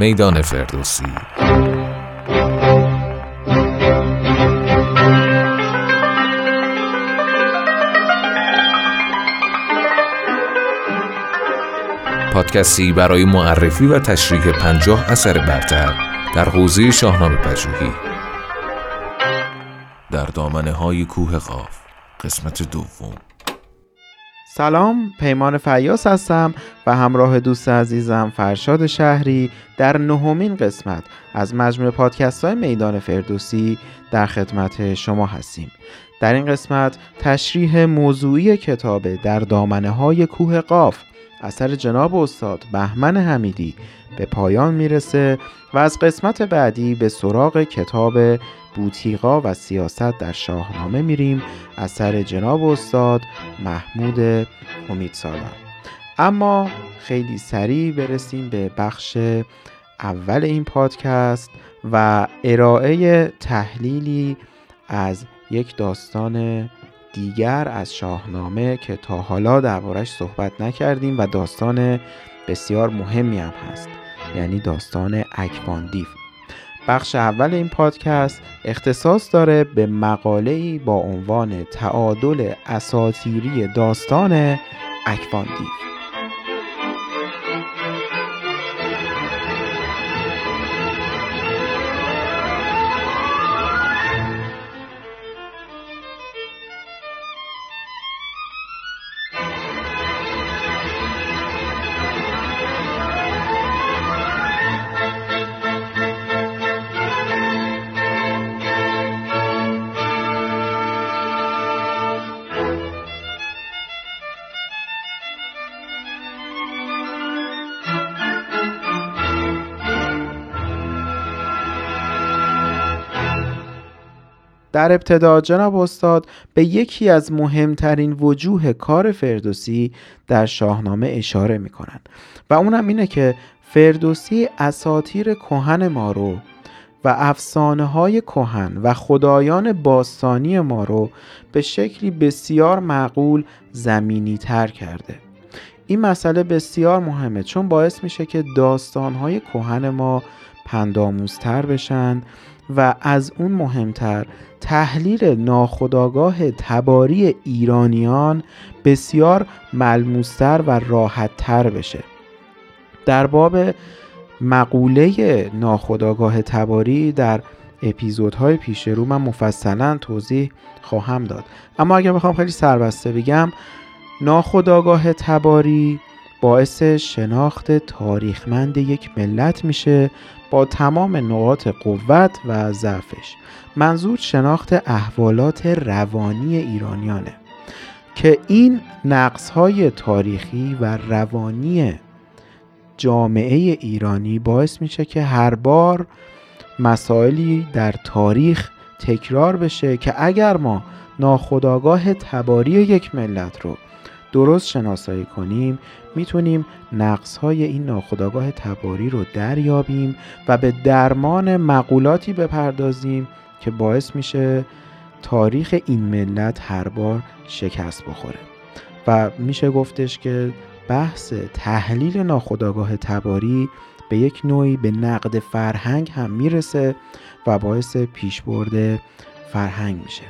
میدان فردوسی. پادکستی برای معرفی و تشریح پنجاه اثر برتر در حوزه شاهنامه پژوهی. در دامنه های کوه قاف قسمت دوم. سلام پیمان فیاس هستم و همراه دوست عزیزم فرشاد شهری در نهمین قسمت از مجموع پادکست های میدان فردوسی در خدمت شما هستیم. در این قسمت تشریح موضوعی کتاب در دامنه های کوه قاف اثر جناب استاد بهمن حمیدی به پایان می‌رسه و از قسمت بعدی به سراغ کتاب بوتیقا و سیاست در شاهنامه میریم. اثر جناب استاد محمود امیدسالار. اما خیلی سریع برسیم به بخش اول این پادکست و ارائه تحلیلی از یک داستان دیگر از شاهنامه که تا حالا دربارش صحبت نکردیم و داستان بسیار مهمی هم هست. یعنی داستان اکواندیف بخش اول این پادکست اختصاص داره به مقاله با عنوان تعادل اساتیری داستان اکواندیف در ابتدا جناب استاد به یکی از مهمترین وجوه کار فردوسی در شاهنامه اشاره می کنند و اونم اینه که فردوسی اساتیر کهن ما رو و افسانه های کهن و خدایان باستانی ما رو به شکلی بسیار معقول زمینی تر کرده. این مسئله بسیار مهمه چون باعث میشه که داستان های کهن ما پنداموزتر بشن و از اون مهمتر تحلیل ناخداگاه تباری ایرانیان بسیار ملموستر و راحتتر بشه. در باب مقوله ناخداگاه تباری در اپیزودهای پیش رو من مفصلا توضیح خواهم داد. اما اگر بخوام خیلی سربسته بگم ناخداگاه تباری باعث شناخت تاریخمند یک ملت میشه با تمام نقاط قوت و ضعفش. منظور شناخت احوالات روانی ایرانیانه که این نقص های تاریخی و روانی جامعه ایرانی باعث میشه که هر بار مسائلی در تاریخ تکرار بشه که اگر ما ناخداگاه تباری یک ملت رو درست شناسایی کنیم می‌تونیم نقص های این ناخداگاه تباری رو دریابیم و به درمان مقولاتی بپردازیم که باعث میشه تاریخ این ملت هر بار شکست بخوره. و میشه گفتش که بحث تحلیل ناخداگاه تباری به یک نوعی به نقد فرهنگ هم می‌رسه و باعث پیشبرد فرهنگ میشه.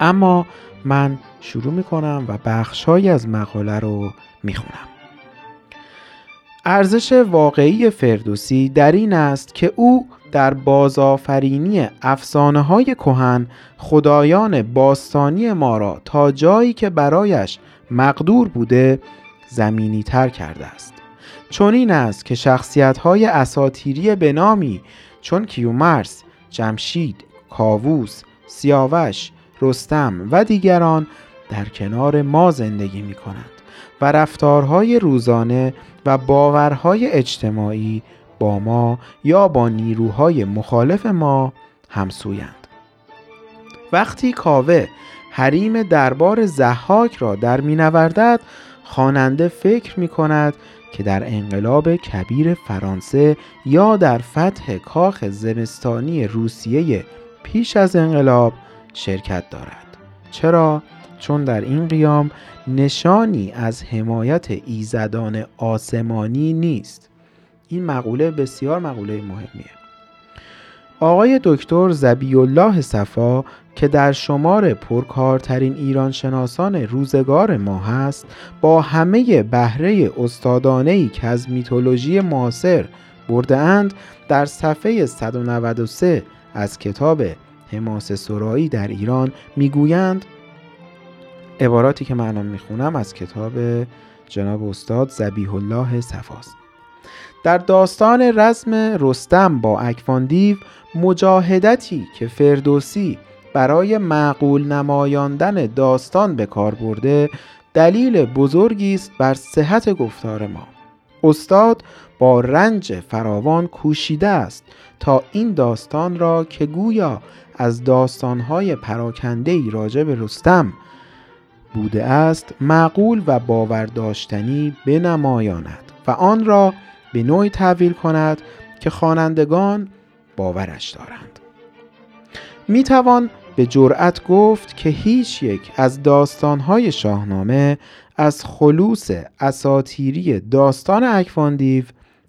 اما من شروع می‌کنم و بخشهایی از مقاله رو می‌خونم. ارزش واقعی فردوسی در این است که او در بازآفرینی افسانه های کهن خدایان باستانی ما را تا جایی که برایش مقدور بوده زمینی تر کرده است. چون این است که شخصیت های اساتیری به نامی چون کیومرس، جمشید، کاووس، سیاوش، رستم و دیگران در کنار ما زندگی می کنند و رفتارهای روزانه و باورهای اجتماعی با ما یا با نیروهای مخالف ما همسویند. وقتی کاوه حریم دربار زحاک را در مینوردد خواننده فکر می کند که در انقلاب کبیر فرانسه یا در فتح کاخ زمستانی روسیه پیش از انقلاب شرکت دارد. چرا؟ چون در این قیام نشانی از حمایت ایزدان آسمانی نیست. این مقوله بسیار مقوله مهمیه. آقای دکتر زبی الله صفا که در شمار پرکارترین ایران شناسان روزگار ما هست با همه بهره استادانهی که از میتولوژی معاصر برده اند در صفحه 193 از کتاب حماس سرایی در ایران می‌گویند عباراتی که من می‌خونم از کتاب جناب استاد زبیح الله صفاست. در داستان رزم رستم با اکواندیو مجاهدتی که فردوسی برای معقول نمایاندن داستان به کار برده دلیل بزرگی است بر صحت گفتار ما. استاد با رنج فراوان کوشیده است تا این داستان را که گویا از داستانهای پراکنده ای راجع به رستم بوده است معقول و باورداشتنی بنمایاند و آن را به نوعی تحویل کند که خوانندگان باورش دارند. می توان به جرأت گفت که هیچ یک از داستانهای شاهنامه از خلوص اساتیری داستان اکواندیو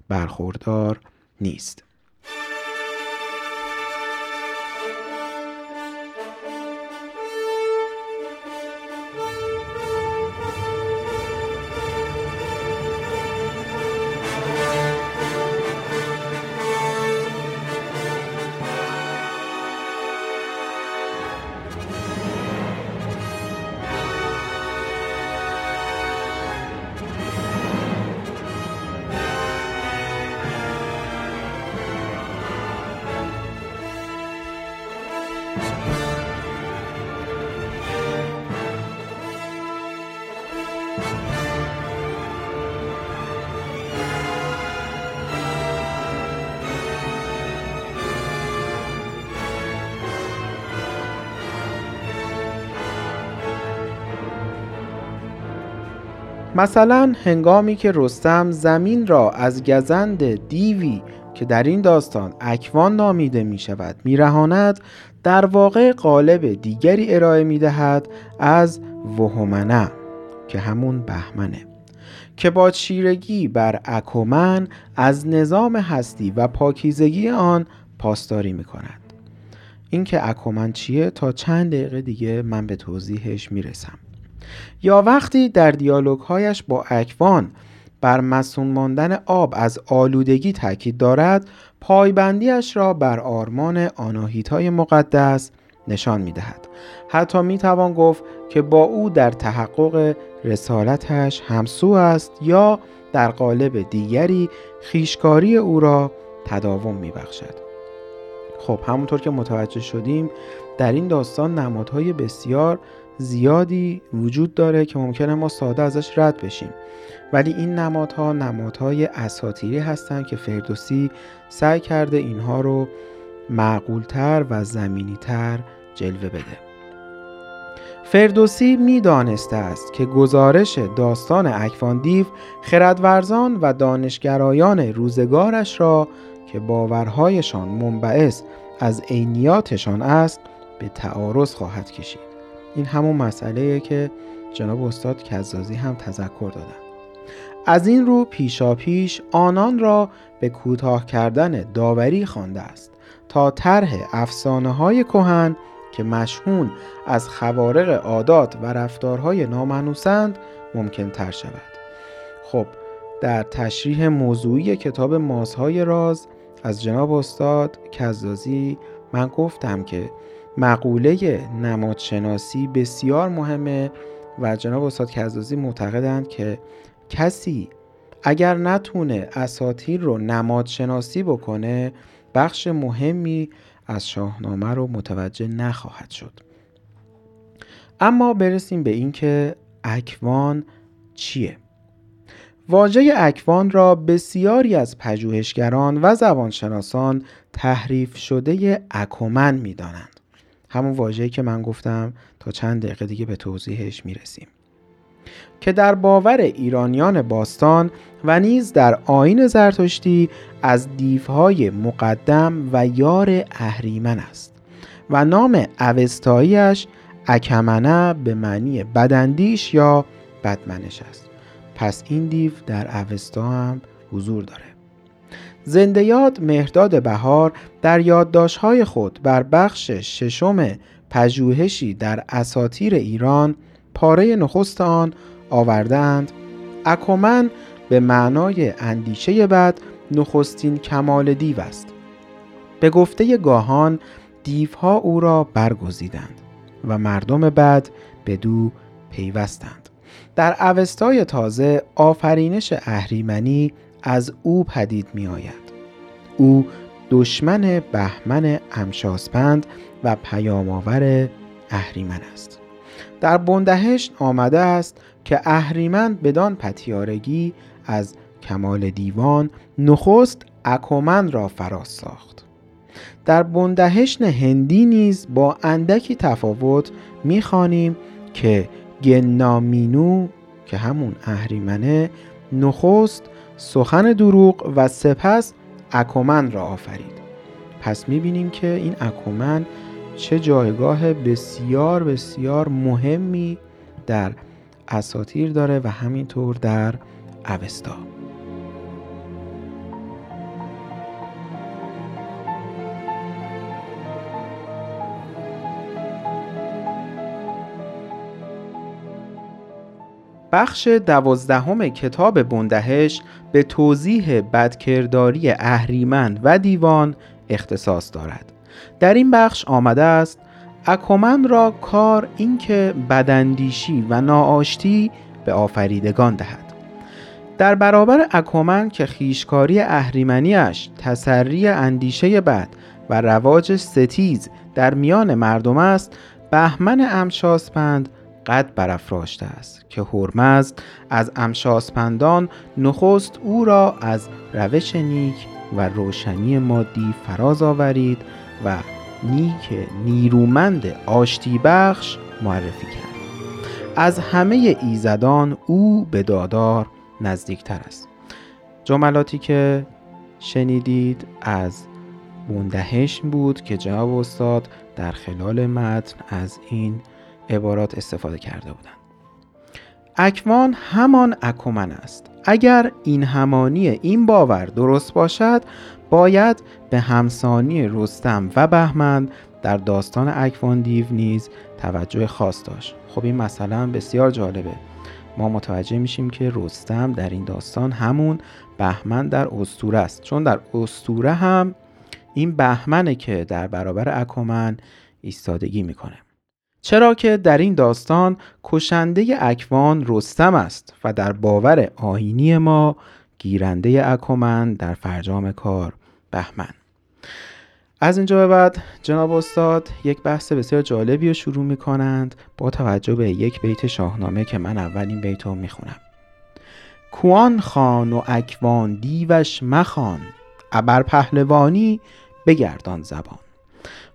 برخوردار نیست. مثلا هنگامی که رستم زمین را از گزند دیوی که در این داستان اکوان نامیده می شود می در واقع قالب دیگری ارائه می دهد از وهمنه که همون بهمنه که با چیرگی بر اکومن از نظام هستی و پاکیزگی آن پاسداری می کند این که اکومن چیه تا چند دقیقه دیگه من به توضیحش می رسم یا وقتی در دیالوگهایش با اکوان بر مسون ماندن آب از آلودگی تاکید دارد پایبندیش را بر آرمان های مقدس نشان می دهد. حتی می توان گفت که با او در تحقق رسالتش همسو است یا در قالب دیگری خیشکاری او را تداوم می بخشد. خب همونطور که متوجه شدیم در این داستان نمادهای بسیار زیادی وجود داره که ممکنه ما ساده ازش رد بشیم. ولی این نمادها نمادهای اساتیری هستند که فردوسی سعی کرده اینها رو معقولتر و زمینیتر جلوه بده. فردوسی می‌دانسته است که گزارش داستان اکفاندیو خردورزان و دانشگرایان روزگارش را که باورهایشان منبعث از عینیاتشان است به تعارض خواهد کشید. این همون مسئله که جناب استاد کزازی هم تذکر دادن. از این رو پیشا پیش آنان را به کوتاه کردن داوری خوانده است تا طرح افسانه های کهن که مشهون از خوارق عادات و رفتارهای نامنوسند ممکن تر شود. خب در تشریح موضوعی کتاب مازهای راز از جناب استاد کزازی من گفتم که مقوله نمادشناسی بسیار مهمه و جناب استاد کزازی معتقدند که کسی اگر نتونه اساتیر رو نمادشناسی بکنه بخش مهمی از شاهنامه رو متوجه نخواهد شد. اما برسیم به اینکه اکوان چیه؟ واژه اکوان را بسیاری از پژوهشگران و زبانشناسان تحریف شده اکومن می‌دانند. همون واژه‌ای که من گفتم تا چند دقیقه دیگه به توضیحش می‌رسیم. که در باور ایرانیان باستان و نیز در آین زرتشتی از دیوهای مقدم و یار اهریمن است و نام اوستاییش اکمنه به معنی بدندیش یا بدمنش است. پس این دیو در اوستا هم حضور داره. زنده یاد مهرداد بهار در یادداشت‌های خود بر بخش ششم پژوهشی در اساتیر ایران پاره نخست آن آوردند. اکومن به معنای اندیشه بد نخستین کمال دیو است. به گفته گاهان دیوها او را برگزیدند و مردم بد به دو پیوستند. در اوستای تازه آفرینش اهریمنی از او پدید می آید او دشمن بهمن امشاسپند و پیامآور اهریمن است. در بندهشت آمده است که اهریمن بدان پتیارگی از کمال دیوان نخست اکومن را فراز ساخت. در بندهشن هندی نیز با اندکی تفاوت می‌خوانیم که گنامینو که همون اهریمنه نخست سخن دروغ و سپس اکومن را آفرید. پس می‌بینیم که این اکومن چه جایگاه بسیار بسیار مهمی در اساتیر داره و همینطور در اوستا. بخش دوازدهم کتاب بندهش به توضیح بدکرداری اهریمن و دیوان اختصاص دارد. در این بخش آمده است اکومن را کار اینکه بداندیشی و ناآشتی به آفریدگان دهد. در برابر اکومن که خیشکاری اهریمنیش تسری اندیشه بد و رواج ستیز در میان مردم است بهمن امشاسپند قد برافراشته است که هرمزد از امشاسپندان نخست او را از روش نیک و روشنی مادی فراز آورید و نیک نیرومند آشتی بخش معرفی کرد. از همه ایزدان او به دادار نزدیکتر است. جملاتی که شنیدید از بوندهشم بود که جناب استاد در خلال متن از این عبارات استفاده کرده بودند اکوان همان اکومن است. اگر این همانی این باور درست باشد باید به همسانی رستم و بهمن در داستان اکوان دیو نیز توجه خاص داشت. خب این مثلا بسیار جالبه. ما متوجه میشیم که رستم در این داستان همون بهمن در استوره است. چون در استوره هم این بهمنه که در برابر اکومن ایستادگی می‌کنه. چرا که در این داستان کشنده اکوان رستم است و در باور آینی ما گیرنده اکومن در فرجام کار بهمن. از اینجا به بعد جناب استاد یک بحث بسیار جالبی رو شروع می کنند با توجه به یک بیت شاهنامه که من اولین بیت رو می خونم کوان خان و اکوان دیوش مخان ابر پهلوانی بگردان زبان.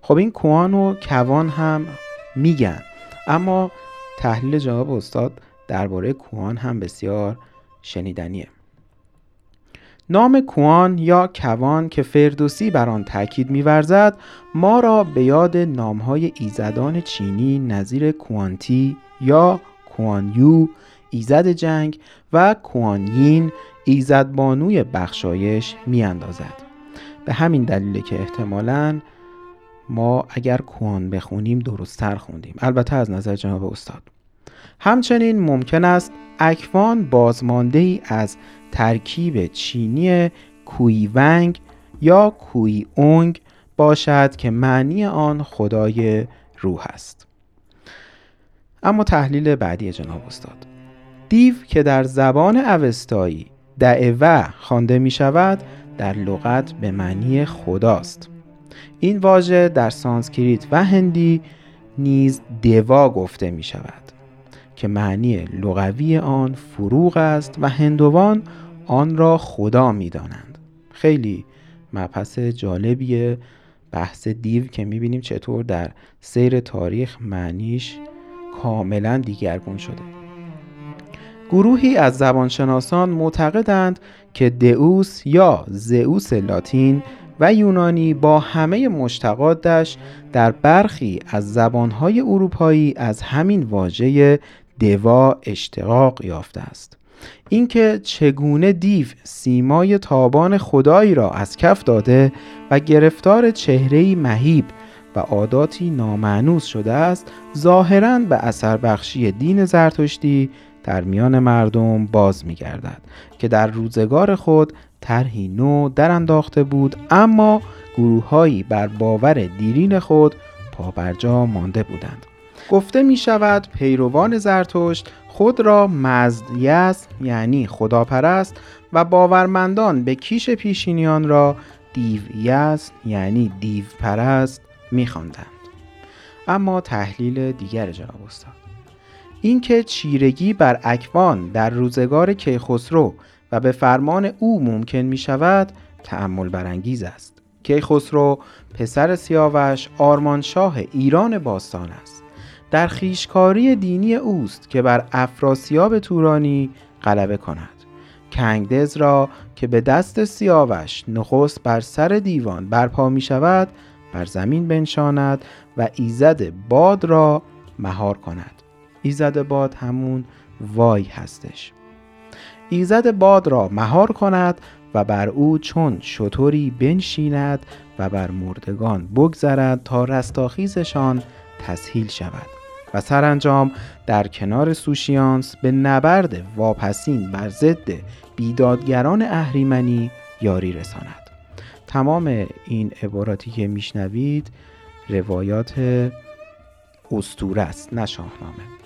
خب این کوان و کوان هم میگن. اما تحلیل جناب استاد درباره کوان هم بسیار شنیدنیه. نام کوان یا کوان که فردوسی بر آن تاکید می‌ورزد ما را به یاد نامهای ایزدان چینی نظیر کوانتی یا کوانیو ایزد جنگ و کوانیین ایزدبانوی بخشایش میاندازد. به همین دلیل که احتمالاً ما اگر کوان بخونیم درستتر خوندیم. البته از نظر جناب استاد. همچنین ممکن است اکوان بازمانده ای از ترکیب چینی کوی ونگ یا کوی اونگ باشد که معنی آن خدای روح است. اما تحلیل بعدی جناب استاد. دیو که در زبان اوستایی دئوه خوانده می شود در لغت به معنی خداست. این واژه در سانسکریت و هندی نیز دوا گفته می شود که معنی لغوی آن فروغ است و هندوان آن را خدا می دانند. خیلی مبحث جالبیه بحث دیو که می بینیم چطور در سیر تاریخ معنیش کاملا دیگرگون شده گروهی از زبانشناسان معتقدند که دئوس یا زئوس لاتین و یونانی با همه مشتقاتش در برخی از زبانهای اروپایی از همین واژه دوا اشتقاق یافته است. اینکه چگونه دیو سیمای تابان خدایی را از کف داده و گرفتار چهرهی مهیب و عاداتی نامعنوس شده است ظاهرا به اثر بخشی دین زرتشتی در میان مردم باز می گردد که در روزگار خود طرحی نو در انداخته بود اما گروههایی بر باور دیرین خود پابرجا مانده بودند. گفته می شود پیروان زرتشت خود را مزدیست یعنی خداپرست و باورمندان به کیش پیشینیان را دیویست یعنی دیو پرست می اما تحلیل دیگر جناب استاد. اینکه چیرگی بر اکوان در روزگار کیخسرو و به فرمان او ممکن می شود تعمل برانگیز است. کیخسرو پسر سیاوش آرمانشاه ایران باستان است. در خیشکاری دینی اوست که بر افراسیاب تورانی غلبه کند. کنگدز را که به دست سیاوش نخست بر سر دیوان برپا می شود بر زمین بنشاند و ایزد باد را مهار کند. ایزد باد همون وای هستش. ایزد باد را مهار کند و بر او چون شطوری بنشیند و بر مردگان بگذرد تا رستاخیزشان تسهیل شود. و سرانجام در کنار سوشیانس به نبرد واپسین بر ضد بیدادگران اهریمنی یاری رساند. تمام این عباراتی که میشنوید روایات استوره است نه شاهنامه.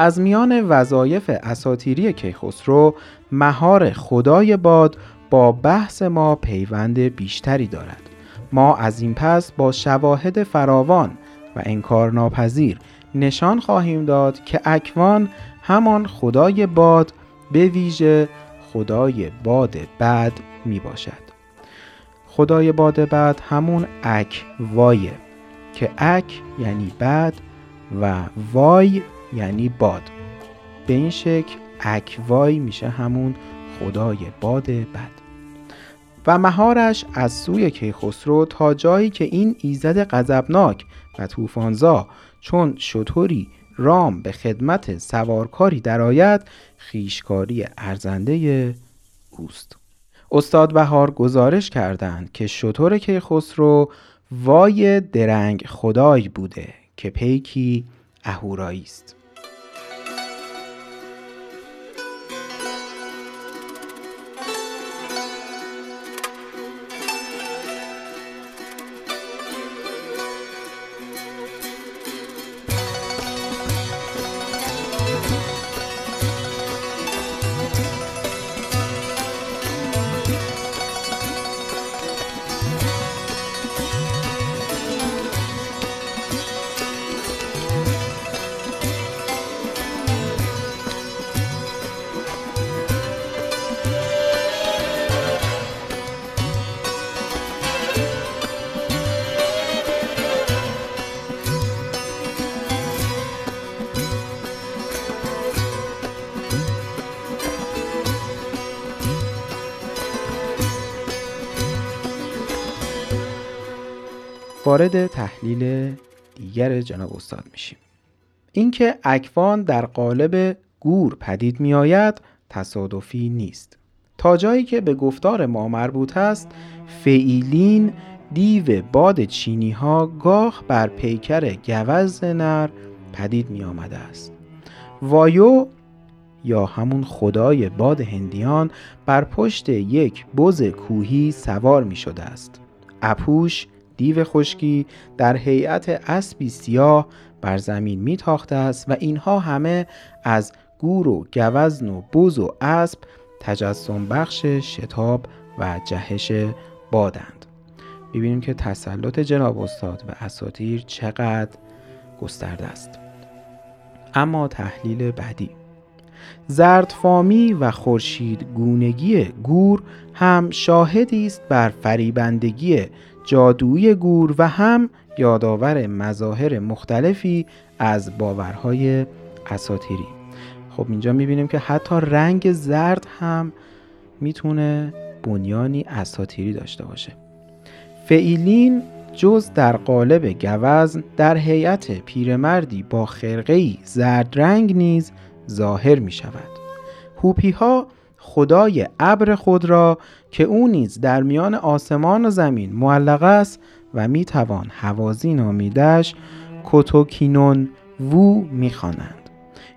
از میان وظایف اساتیری کیخسرو مهار خدای باد با بحث ما پیوند بیشتری دارد. ما از این پس با شواهد فراوان و انکار ناپذیر نشان خواهیم داد که اکوان همان خدای باد به ویژه خدای باد بد می باشد. خدای باد بد همون اک وایه که اک یعنی بد و وای یعنی باد. به این شکل اکوای میشه همون خدای باد بد. و مهارش از سوی کیخسرو تا جایی که این ایزد غضبناک و طوفانزا چون شطوری رام به خدمت سوارکاری درآید خیشکاری ارزنده اوست. استاد بهار گزارش کردند که شطور کیخسرو وای درنگ خدای بوده که پیکی اهورایی است. وارد تحلیل دیگر جناب استاد میشیم. اینکه اکوان در قالب گور پدید میآید تصادفی نیست. تا جایی که به گفتار ما مربوط است فعیلین دیو باد چینی ها گاه بر پیکر گوز نر پدید می آمده است. وایو یا همون خدای باد هندیان بر پشت یک بز کوهی سوار می شده است. اپوش دیو خشکی در هیئت اسبی سیاه بر زمین میتاخته است و اینها همه از گور و گوزن و بز و اسب تجسم بخش شتاب و جهش بادند. ببینیم که تسلط جناب استاد و اساتیر چقدر گسترده است. اما تحلیل بعدی. زردفامی و خورشید گونگی گور هم شاهدی است بر فریبندگی جادویی گور و هم یادآور مظاهر مختلفی از باورهای اساتیری خب اینجا می‌بینیم که حتی رنگ زرد هم می‌تونه بنیانی اساتیری داشته باشه. فعیلین جز در قالب گوزن در هیئت پیرمردی با خرقه‌ای زرد رنگ نیز ظاهر می شود هوپی ها خدای ابر خود را که او نیز در میان آسمان و زمین معلق است و می‌توان حوازی نامیدش کوتوکینون وو می‌خوانند.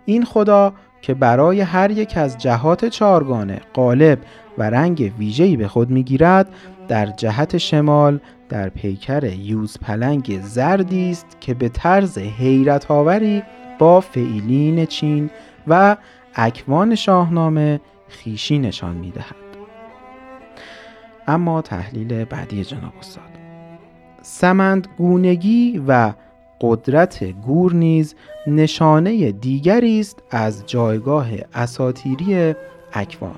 این خدا که برای هر یک از جهات چارگانه قالب و رنگ ویژه‌ای به خود می‌گیرد در جهت شمال در پیکر یوز پلنگ زردی است که به طرز حیرت آوری با فعیلین چین و اکوان شاهنامه خیشی نشان می‌دهد. اما تحلیل بعدی جناب استاد. سمند گونگی و قدرت گور نیز نشانه دیگری است از جایگاه اساتیری اکوان.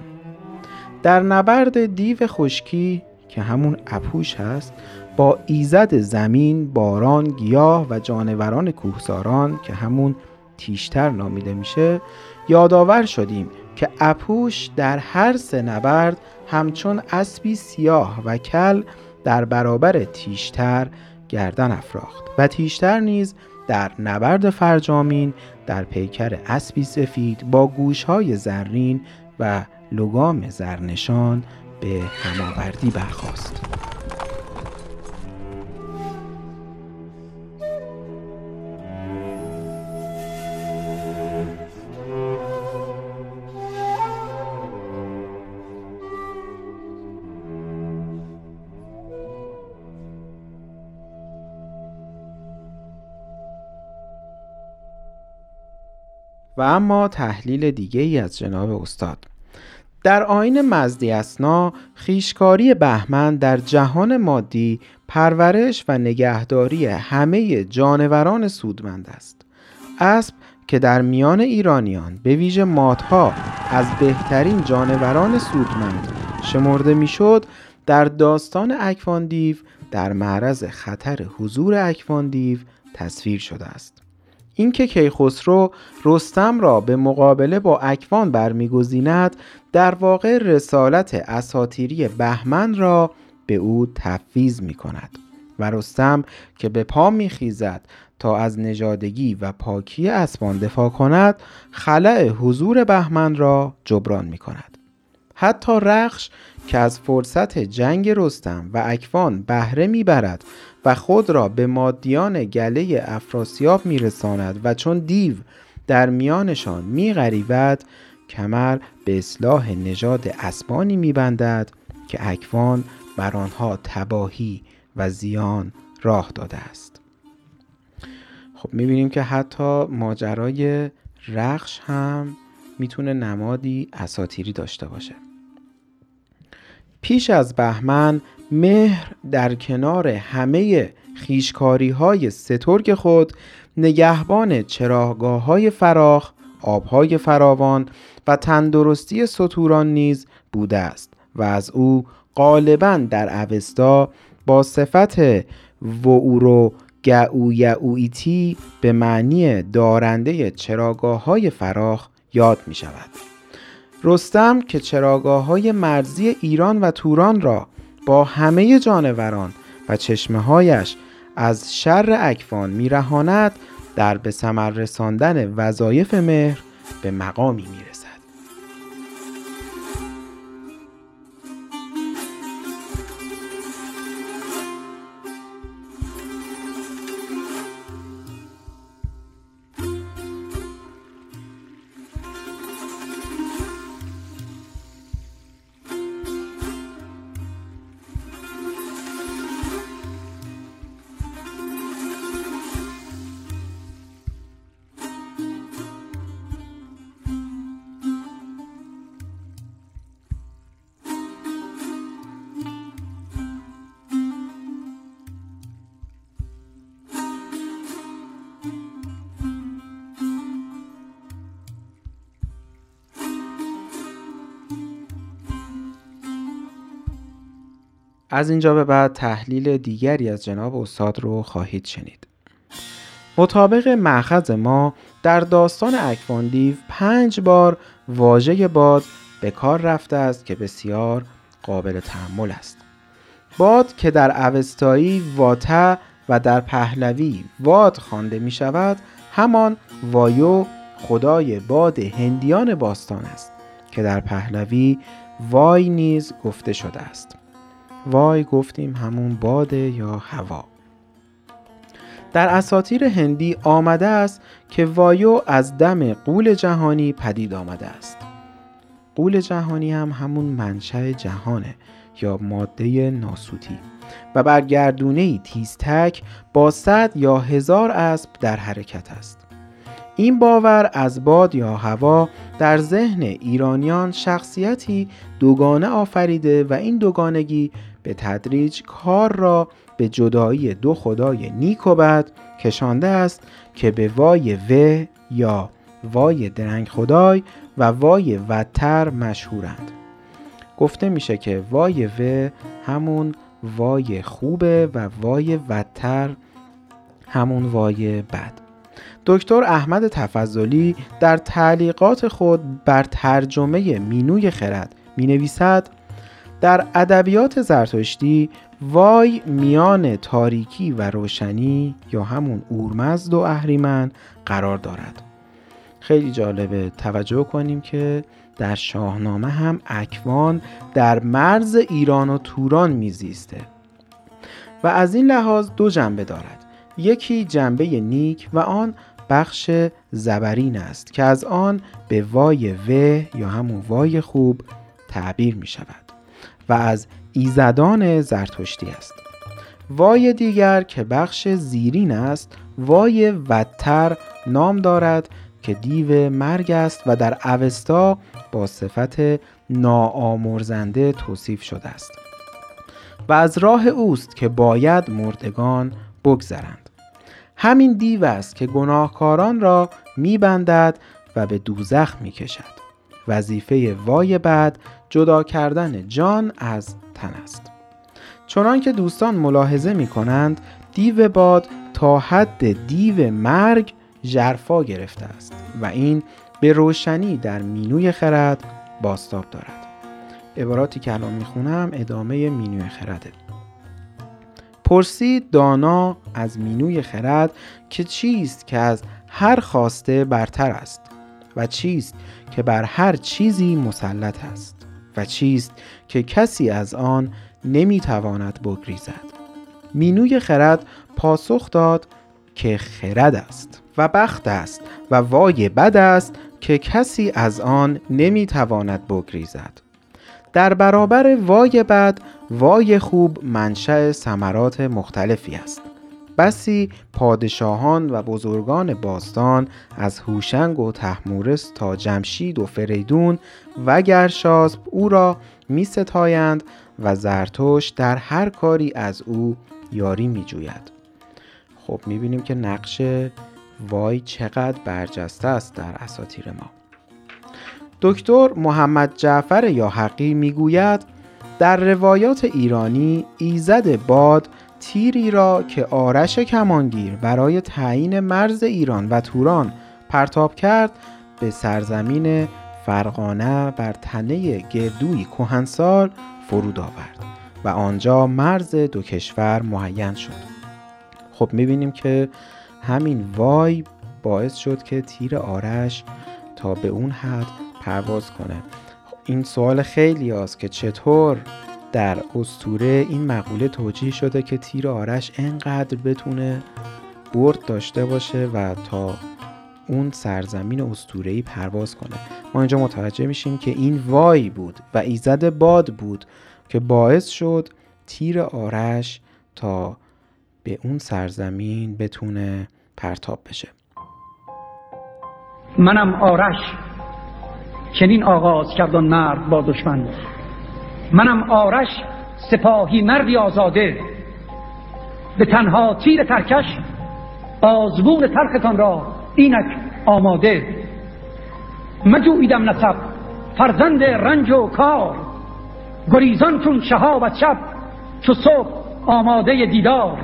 در نبرد دیو خشکی که همون اپوش هست با ایزد زمین، باران، گیاه و جانوران کوهساران که همون تیشتر نامیده میشه یادآور شدیم که اپوش در هر سه نبرد همچون اسبی سیاه و کل در برابر تیشتر گردن افراخت و تیشتر نیز در نبرد فرجامین در پیکر اسبی سفید با گوشهای زرین و لگام زرنشان به هماوردی برخواست. و اما تحلیل دیگه ای از جناب استاد. در آین مزدی اسنا خیشکاری بهمن در جهان مادی پرورش و نگهداری همه جانوران سودمند است. اسب که در میان ایرانیان به ویژه مادها از بهترین جانوران سودمند شمرده می‌شد در داستان اکواندیو در معرض خطر حضور اکواندیو تصویر شده است. اینکه کیخسرو رستم را به مقابله با اکوان برمیگزیند در واقع رسالت اساتیری بهمن را به او تفویض می کند و رستم که به پا می خیزد تا از نژادگی و پاکی اسبان دفاع کند خلع حضور بهمن را جبران می کند حتی رخش که از فرصت جنگ رستم و اکوان بهره می‌برد و خود را به مادیان گله افراسیاب میرساند و چون دیو در میانشان میغریبد کمر به اصلاح نژاد اسبانی میبندد که اکوان بر آنها تباهی و زیان راه داده است. خب می‌بینیم که حتی ماجرای رخش هم می‌تونه نمادی اساتیری داشته باشه. پیش از بهمن مهر در کنار همه خیشکاری های سترگ خود نگهبان چراگاه های فراخ، آبهای فراوان و تندرستی سطوران نیز بوده است و از او غالبا در اوستا با صفت وورو گعویعویتی به معنی دارنده چراگاه های فراخ یاد می شود. رستم که چراگاه های مرزی ایران و توران را با همه جانوران و چشمه هایش از شر اکفان میرهاند در به ثمر رساندن وظایف مهر به مقامی می‌رسد. از اینجا به بعد تحلیل دیگری از جناب استاد رو خواهید شنید. مطابق معخذ ما در داستان اکواندیو پنج بار واژه باد به کار رفته است که بسیار قابل تحمل است. باد که در اوستایی واته و در پهلوی واد خوانده می شود همان وایو خدای باد هندیان باستان است که در پهلوی وای نیز گفته شده است. وای گفتیم همون باده یا هوا. در اساطیر هندی آمده است که وایو از دم قول جهانی پدید آمده است. قول جهانی هم همون منشأ جهانه یا ماده ناسوتی و بر گردونه تیزتک با صد یا هزار اسب در حرکت است. این باور از باد یا هوا در ذهن ایرانیان شخصیتی دوگانه آفریده و این دوگانگی به تدریج کار را به جدایی دو خدای نیک و بد کشانده است که به وای و یا وای درنگ خدای و وای وتر مشهورند. گفته میشه که وای و همون وای خوبه و وای وتر همون وای بد. دکتر احمد تفضلی در تعلیقات خود بر ترجمه مینوی خرد می نویسد در ادبیات زرتشتی وای میان تاریکی و روشنی یا همون اورمزد و اهریمن قرار دارد. خیلی جالبه. توجه کنیم که در شاهنامه هم اکوان در مرز ایران و توران میزیسته و از این لحاظ دو جنبه دارد. یکی جنبه نیک و آن بخش زبرین است که از آن به وای و یا همون وای خوب تعبیر می شود و از ایزدان زرتشتی است. وای دیگر که بخش زیرین است وای وتر نام دارد که دیو مرگ است و در اوستا با صفت ناآمرزنده توصیف شده است. و از راه اوست که باید مردگان بگذرند. همین دیو است که گناهکاران را میبندد و به دوزخ می‌کشد. وظیفه وای بعد جدا کردن جان از تن است. چنان که دوستان ملاحظه می کنند دیو باد تا حد دیو مرگ جرفا گرفته است و این به روشنی در مینوی خرد باستاب دارد. عباراتی که الان می‌خونم ادامه مینوی خرده پرسید دانا از مینوی خرد که چیست که از هر خواسته برتر است و چیست که بر هر چیزی مسلط است و چیست که کسی از آن نمی‌تواند بگریزد. مینوی خرد پاسخ داد که خرد است و بخت است و وای بد است که کسی از آن نمی‌تواند بگریزد. در برابر وای بد وای خوب منشأ ثمرات مختلفی است. بسی پادشاهان و بزرگان باستان از هوشنگ و تحمورس تا جمشید و فریدون و گرشاسب او را می ستایند و زرتوش در هر کاری از او یاری می جوید. خب می بینیم که نقش وای چقدر برجسته است در اساطیر ما دکتر محمد جعفر یا حقی می‌گوید در روایات ایرانی ایزد باد تیری را که آرش کمانگیر برای تعیین مرز ایران و توران پرتاب کرد به سرزمین فرغانه بر تنه گردوی کهنسال فرود آورد و آنجا مرز دو کشور معین شد. خب می‌بینیم که همین وای باعث شد که تیر آرش تا به اون حد پرواز کنه. این سوال خیلی است که چطور در استوره این مقوله توجیه شده که تیر آرش انقدر بتونه برد داشته باشه و تا اون سرزمین استورهی پرواز کنه. ما اینجا متوجه میشیم که این وای بود و ایزد باد بود که باعث شد تیر آرش تا به اون سرزمین بتونه پرتاب بشه. منم آرش. چنین آغاز کردن مرد با دشمن. منم آرش سپاهی مردی آزاده. به تنها تیر ترکش آزمون ترختان را اینک آماده. مجویدم نسب فرزند رنج و کار. گریزان چون شهاب و شب چو صبح آماده دیدار.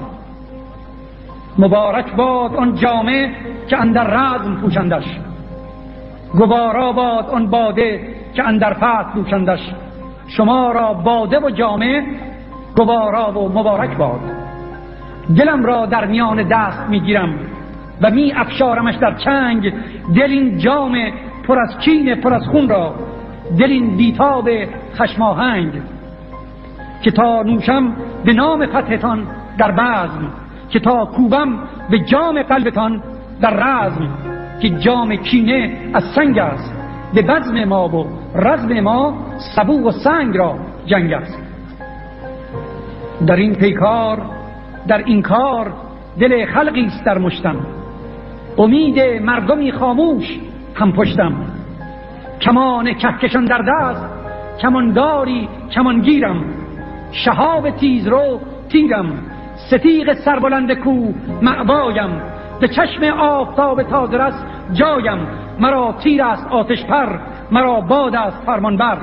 مبارک باد آن جامعه که اندر رزم پوشندش. گوارا باد آن باده که اندر فتح پوشندش. شما را باده و جامعه گوارا و مبارک باد. دلم را در میان دست می‌گیرم و می افشارمش در چنگ. دل این جام پر از کین پر از خون را. دل این بیتاب خشماهنگ که تا نوشم به نام فتحتان در بزم که تا کوبم به جام قلبتان در رزم که جام کینه از سنگ است. به بزم ما و رزم ما سبو و سنگ را جنگ است. در این پیکار در این کار دل خلقی است در مشتم. امید مردمی خاموش هم پشتم. کمان کهکشان در دست کمانداری کمانگیرم شهاب تیز رو تیرم. ستیق سربلند کو معبایم. به چشم آفتاب تازه رس جایم. مرا تیر است آتش پر مرا باد است فرمانبر.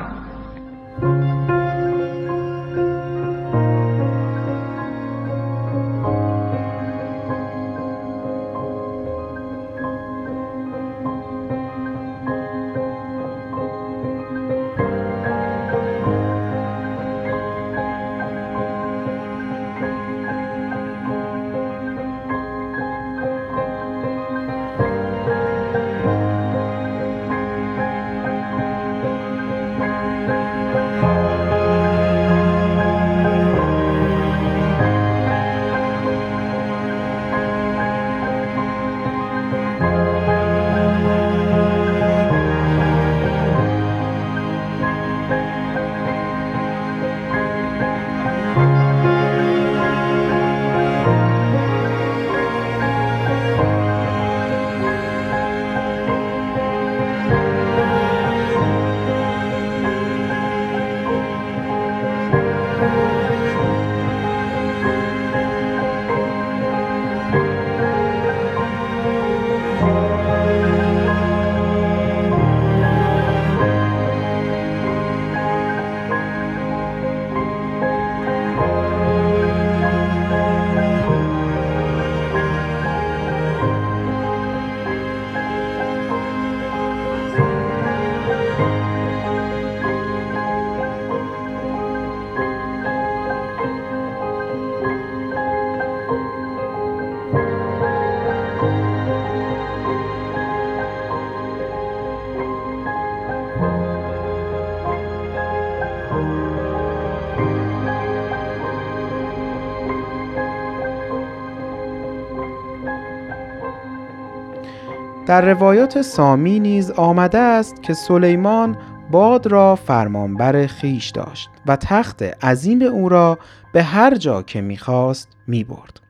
در روایات سامی نیز آمده است که سلیمان باد را فرمانبر خیش داشت و تخت عظیم او را به هر جا که می‌خواست می‌برد.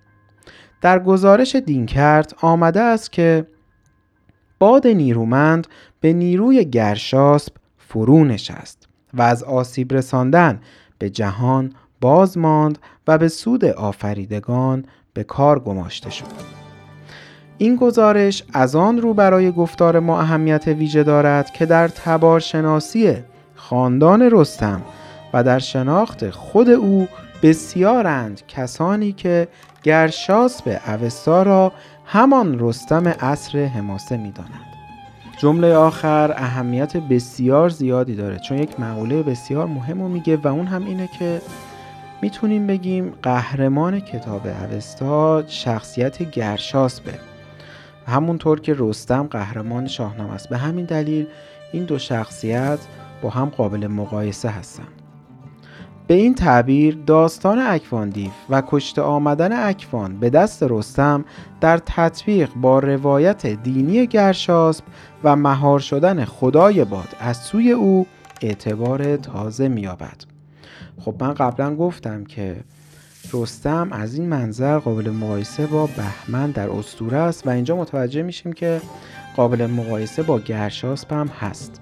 در گزارش دینکرد آمده است که باد نیرومند به نیروی گرشاسب فرو نشست و از آسیب رساندن به جهان باز ماند و به سود آفریدگان به کار گماشته شد. این گزارش از آن رو برای گفتار ما اهمیت ویژه دارد که در تبارشناسی خاندان رستم و در شناخت خود او بسیارند کسانی که گرشاس به اوستا را همان رستم عصر حماسه می دانند. جمله آخر اهمیت بسیار زیادی داره چون یک مقوله بسیار مهم رو میگه و اون هم اینه که می‌تونیم بگیم قهرمان کتاب اوستا شخصیت گرشاس به همونطور که رستم قهرمان شاهنامه است. به همین دلیل این دو شخصیت با هم قابل مقایسه هستند. به این تعبیر داستان اکواندیف و کشته آمدن اکوان به دست رستم در تطبیق با روایت دینی گرشاسب و مهار شدن خدای باد از سوی او اعتبار تازه مییابد. خب من قبلا گفتم که رستم از این منظر قابل مقایسه با بهمن در استوره است و اینجا متوجه میشیم که قابل مقایسه با گرشاسپ هم هست.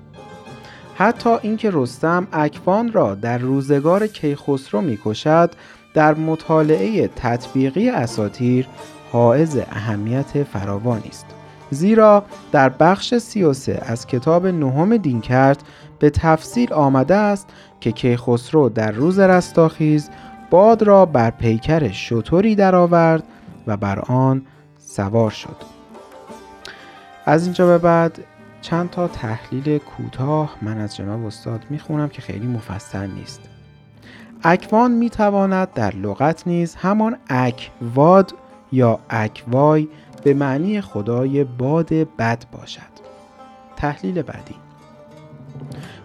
حتی اینکه رستم اکوان را در روزگار کیخسرو می‌کشد در مطالعه تطبیقی اساتیر حائز اهمیت فراوانی است. زیرا در بخش 33 از کتاب نهم دینکرد به تفصیل آمده است که کیخسرو در روز رستاخیز باد را بر پیکر شطوری درآورد و بر آن سوار شد. از اینجا به بعد چند تا تحلیل کوتاه من از جناب استاد می‌خونم که خیلی مفصل نیست. اکوان می‌تواند در لغت نیز همان اکواد یا اکوای به معنی خدای باد بد باشد. تحلیل بعدی.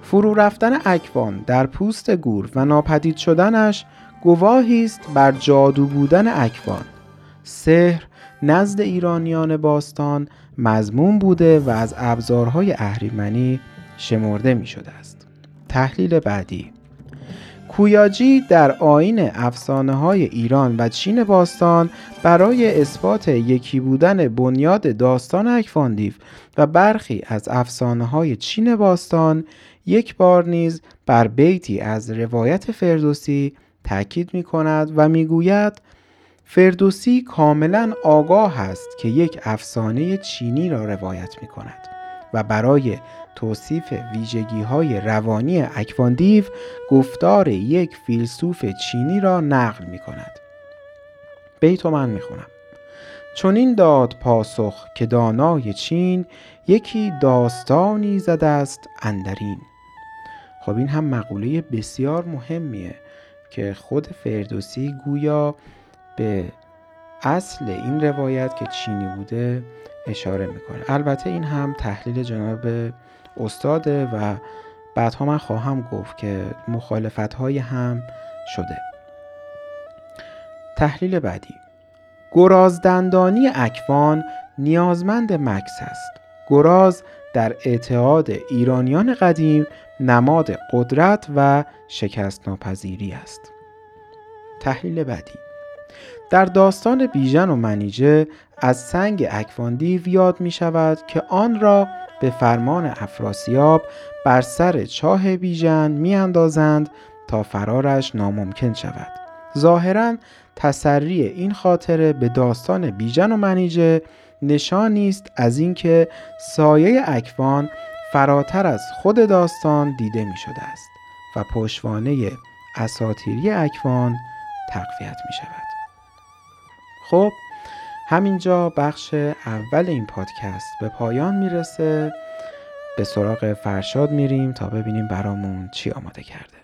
فرو رفتن اکوان در پوست گور و ناپدید شدنش گواهی است بر جادو بودن اکوان. سحر نزد ایرانیان باستان مضمون بوده و از ابزارهای اهریمنی شمرده می شده است. تحلیل بعدی کویاجی در آین افسانه های ایران و چین باستان برای اثبات یکی بودن بنیاد داستان اکفاندیف و برخی از افسانه های چین باستان یک بار نیز بر بیتی از روایت فردوسی تاکید می کند و می گوید فردوسی کاملا آگاه است که یک افسانه چینی را روایت می کند و برای توصیف ویژگی های روانی اکواندیو گفتار یک فیلسوف چینی را نقل می کند بیتو من می خونم این داد پاسخ که دانای چین یکی داستانی زده است اندرین. خب این هم مقوله بسیار مهمیه. که خود فردوسی گویا به اصل این روایت که چینی بوده اشاره می‌کنه. البته این هم تحلیل جناب استاده و بعدها من خواهم گفت که مخالفت های هم شده. تحلیل بعدی. گراز دندانی اکوان نیازمند مکس است. گراز در اعتقاد ایرانیان قدیم نماد قدرت و شکست ناپذیری است. تحلیل بعدی. در داستان بیژن و منیجه از سنگ اکواندیو یاد می شود که آن را به فرمان افراسیاب بر سر چاه بیژن می اندازند تا فرارش ناممکن شود. ظاهرا تسری این خاطره به داستان بیژن و منیجه نشانی است از اینکه سایه اکوان فراتر از خود داستان دیده می شده است و پشوانه اساتیری اکوان تقویت می شود خب همینجا بخش اول این پادکست به پایان می‌رسه. به سراغ فرشاد میریم تا ببینیم برامون چی آماده کرده.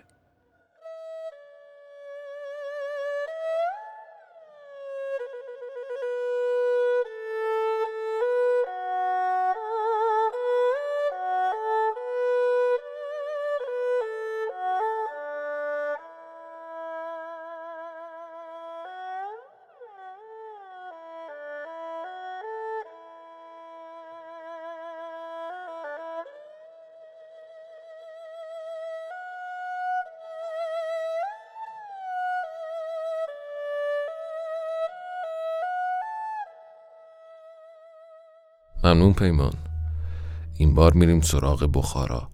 پیمان. این بار میریم سراغ بخارا.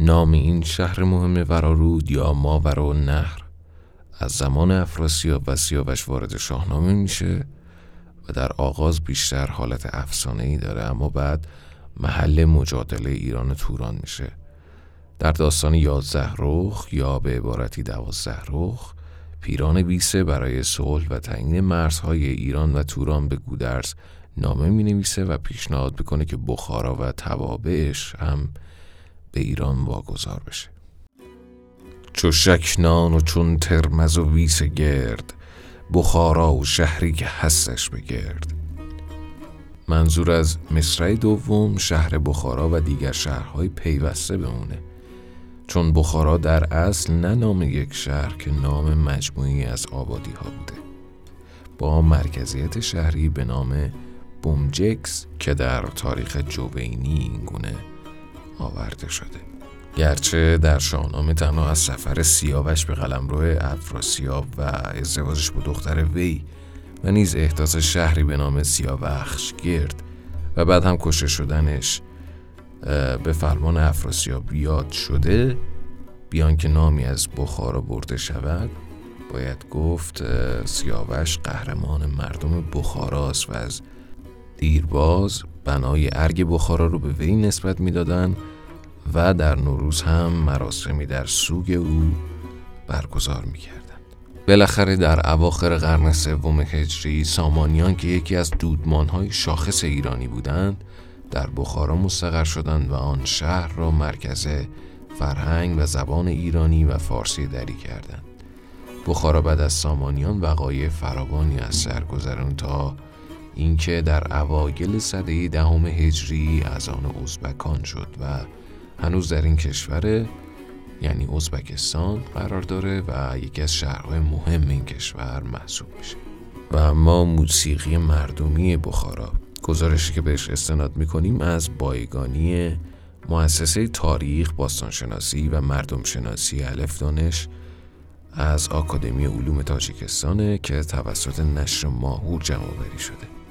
نام این شهر مهم ورارود یا ماورا نهر. از زمان افراسیاب و سیاوش وارد شاهنامه میشه و در آغاز بیشتر حالت افسانه ای داره اما بعد محل مجادله ایران توران میشه. در داستان یازده رخ یا به عبارتی دوازده رخ پیران ویسه برای صلح و تعیین مرزهای ایران و توران به گودرز نامه می نویسه و پیشنهاد بکنه که بخارا و توابعش هم به ایران واگذار بشه. چو شکنان و چون ترمز و ویس گرد بخارا و شهری که هستش بگرد منظور از مصرع دوم شهر بخارا و دیگر شهرهای پیوسته به اونه چون بخارا در اصل نه نام یک شهر که نام مجموعی از آبادی ها بوده. با مرکزیت شهری به نام بومجکس که در تاریخ جوینی این گونه آورده شده. گرچه در شاهنامه تنها از سفر سیاوش به قلمرو افراسیاب و ازدواجش با دختر وی و نیز احداث شهری به نام سیاوخش گرد و بعد هم کشته شدنش به فرمان افراسیاب یاد شده بیان که نامی از بخارا برده شود باید گفت سیاوش قهرمان مردم بخاراست و از دیرباز بنای ارگ بخارا رو به وی نسبت می‌دادند و در نوروز هم مراسمی در سوگ او برگزار می‌کردند. بالاخره در اواخر قرن سوم هجری سامانیان که یکی از دودمانهای شاخص ایرانی بودند در بخارا مستقر شدند و آن شهر را مرکز فرهنگ و زبان ایرانی و فارسی دری کردند. بخارا بعد از سامانیان وقایع فراوانی از سر تا اینکه در اوایل سده دهم هجری از آن ازبکان شد و هنوز در این کشور یعنی ازبکستان قرار داره و یکی از شهرهای مهم این کشور محسوب میشه. و ما موسیقی مردمی بخارا گزارشی که بهش استناد می‌کنیم از بایگانی مؤسسه تاریخ باستانشناسی و مردم شناسی الف دانش از آکادمی علوم تاجیکستانه که توسط نشر ماهور جمع بری شده.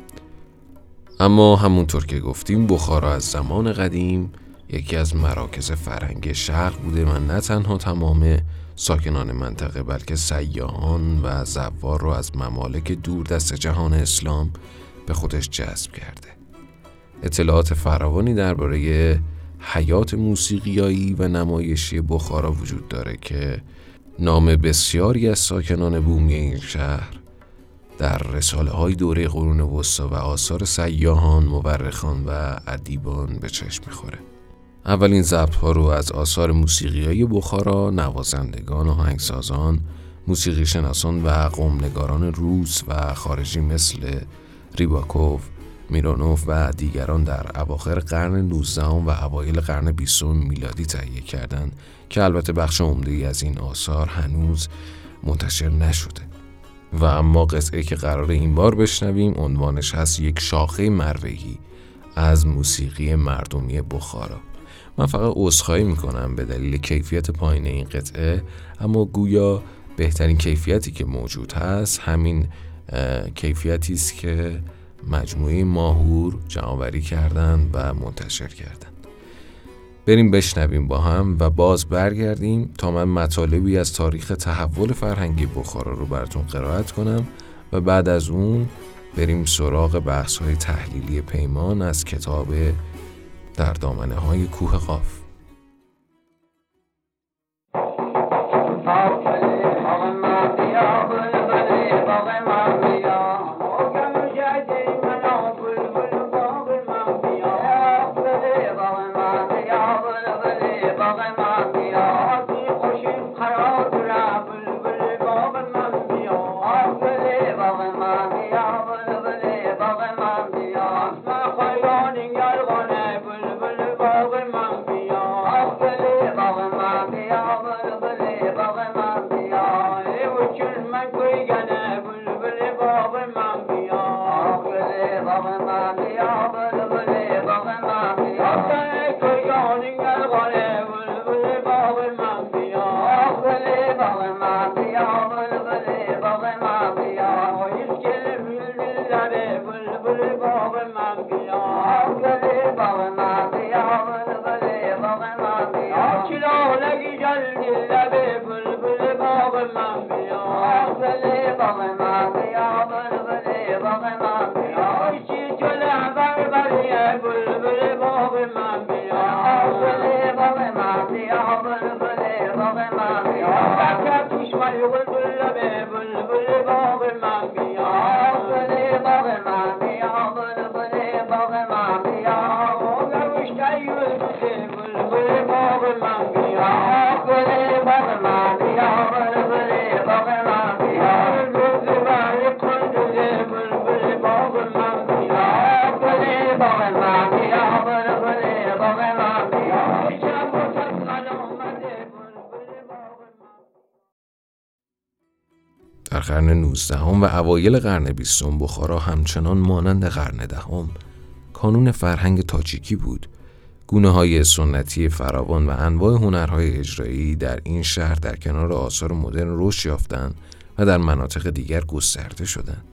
اما همونطور که گفتیم بخارا از زمان قدیم یکی از مراکز فرهنگ شرق بوده و نه تنها تمام ساکنان منطقه بلکه سیاهان و زوار رو از ممالک دور دست جهان اسلام به خودش جذب کرده. اطلاعات فراوانی درباره حیات موسیقیایی و نمایشی بخارا وجود داره که نام بسیاری از ساکنان بومی این شهر در رساله های دوره قرون وسطا و آثار سیاهان، مورخان و ادیبان به چشم می‌خوره. اولین ضبط ها رو از آثار موسیقی های بخارا، نوازندگان و هنگسازان، موسیقی شناسان و قومنگاران روس و خارجی مثل ریباکوف، میرونوف و دیگران در اواخر قرن 19 و اوایل قرن 20 میلادی تهیه کردند که البته بخش عمده از این آثار هنوز منتشر نشده و اما قطعه که قرار این بار بشنویم عنوانش هست یک شاخه مروهی از موسیقی مردمی بخارا. من فقط عذرخواهی می‌کنم به دلیل کیفیت پایین این قطعه اما گویا بهترین کیفیتی که موجود هست همین کیفیتی است که مجموعه ماهور جمعآوری کردن و منتشر کردن. بریم بشنویم با هم و باز برگردیم تا من مطالبی از تاریخ تحول فرهنگی بخارا رو براتون قرائت کنم و بعد از اون بریم سراغ بحث های تحلیلی پیمان از کتاب در دامنه های کوه قاف. 19 و اوایل قرن 20 بخارا همچنان مانند قرن دهم کانون فرهنگ تاجیکی بود گونه های سنتی فراوان و انواع هنرهای اجرایی در این شهر در کنار آثار مدرن رشد یافتند و در مناطق دیگر گسترده شدند.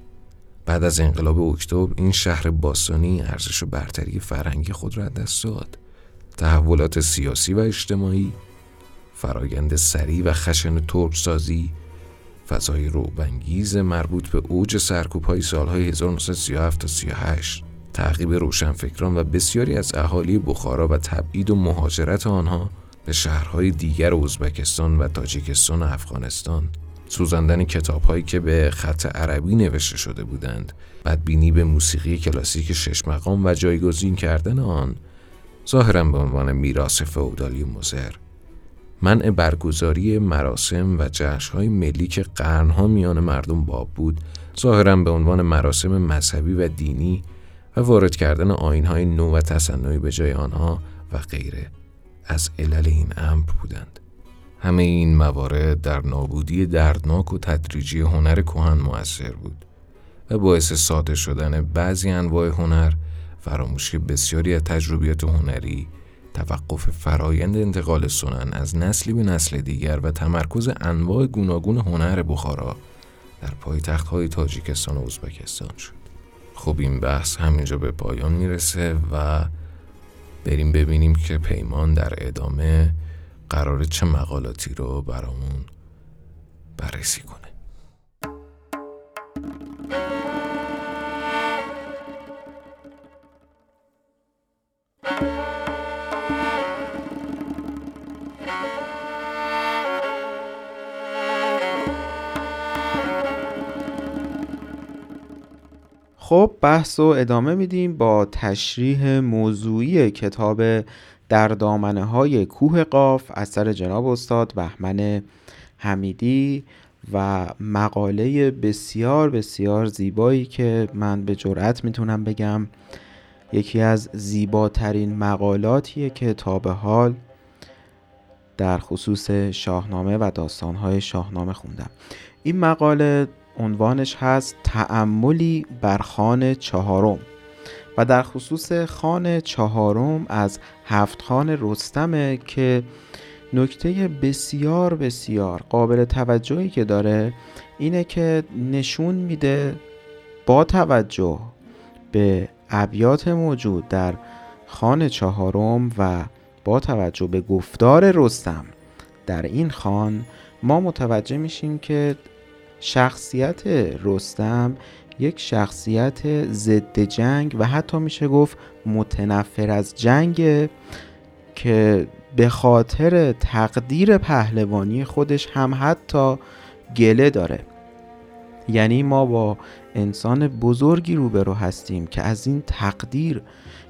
بعد از انقلاب اکتبر این شهر باستانی ارزش و برتری فرهنگی خود را دست داد. تحولات سیاسی و اجتماعی، فرایند سریع و خشن ترکسازی، فضای روبنگیز مربوط به اوج سرکوب های سالهای 1937 تا 38 تعقیب روشنفکران و بسیاری از اهالی بخارا و تبعید و مهاجرت آنها به شهرهای دیگر ازبکستان و تاجیکستان و افغانستان. سوزاندن کتابهایی که به خط عربی نوشته شده بودند بدبینی به موسیقی کلاسیک شش مقام و جایگزین کردن آن ظاهرا به عنوان میراث فئودالی مزر منع برگزاری مراسم و جشنهای ملی که قرنها میان مردم باب بود ظاهرا به عنوان مراسم مذهبی و دینی و وارد کردن آینهای نو و تصنعی به جای آنها و غیره از علل این امر بودند. همه این موارد در نابودی دردناک و تدریجی هنر کهن موثر بود و باعث ساده شدن بعضی انواع هنر فراموشی بسیاری از تجربیات هنری توقف فرایند انتقال سنن از نسلی به نسل دیگر و تمرکز انواع گوناگون هنر بخارا در پایتخت های تاجیکستان و ازبکستان شد. خب این بحث همینجا به پایان می‌رسه و بریم ببینیم که پیمان در ادامه قرار چه مقالاتی رو برامون بررسی کنه. خب بحث رو ادامه میدیم با تشریح موضوعی کتاب در دامنه های کوه قاف اثر جناب استاد بهمن حمیدی و مقاله بسیار بسیار زیبایی که من به جرأت می‌تونم بگم. یکی از زیباترین مقالاتیه که تا به حال در خصوص شاهنامه و داستانهای شاهنامه خوندم. این مقاله عنوانش هست تعملی بر خان چهارم و در خصوص خان چهارم از هفت خان رستمه که نکته بسیار بسیار قابل توجهی که داره اینه که نشون میده با توجه به ابیات موجود در خان چهارم و با توجه به گفتار رستم در این خان ما متوجه میشیم که شخصیت رستم یک شخصیت ضد جنگ و حتی میشه گفت متنفر از جنگ که به خاطر تقدیر پهلوانی خودش هم حتی گله داره. یعنی ما با انسان بزرگی روبرو هستیم که از این تقدیر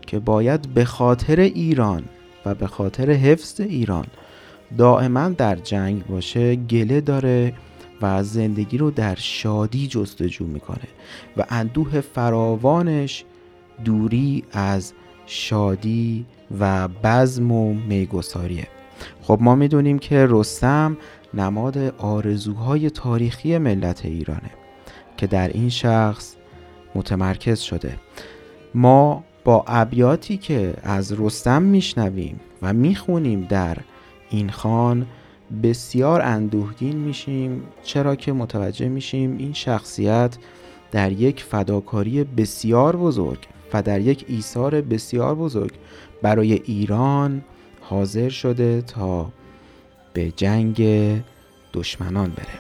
که باید به خاطر ایران و به خاطر حفظ ایران دائما در جنگ باشه گله داره و زندگی رو در شادی جستجو می‌کنه و اندوه فراوانش دوری از شادی و بزم و میگساریه. خب ما می‌دونیم که رستم نماد آرزوهای تاریخی ملت ایرانه که در این شخص متمرکز شده. ما با ابیاتی که از رستم میشنویم و می‌خونیم در این خان بسیار اندوهگین میشیم چرا که متوجه میشیم این شخصیت در یک فداکاری بسیار بزرگ و در یک ایثار بسیار بزرگ برای ایران حاضر شده تا به جنگ دشمنان بره.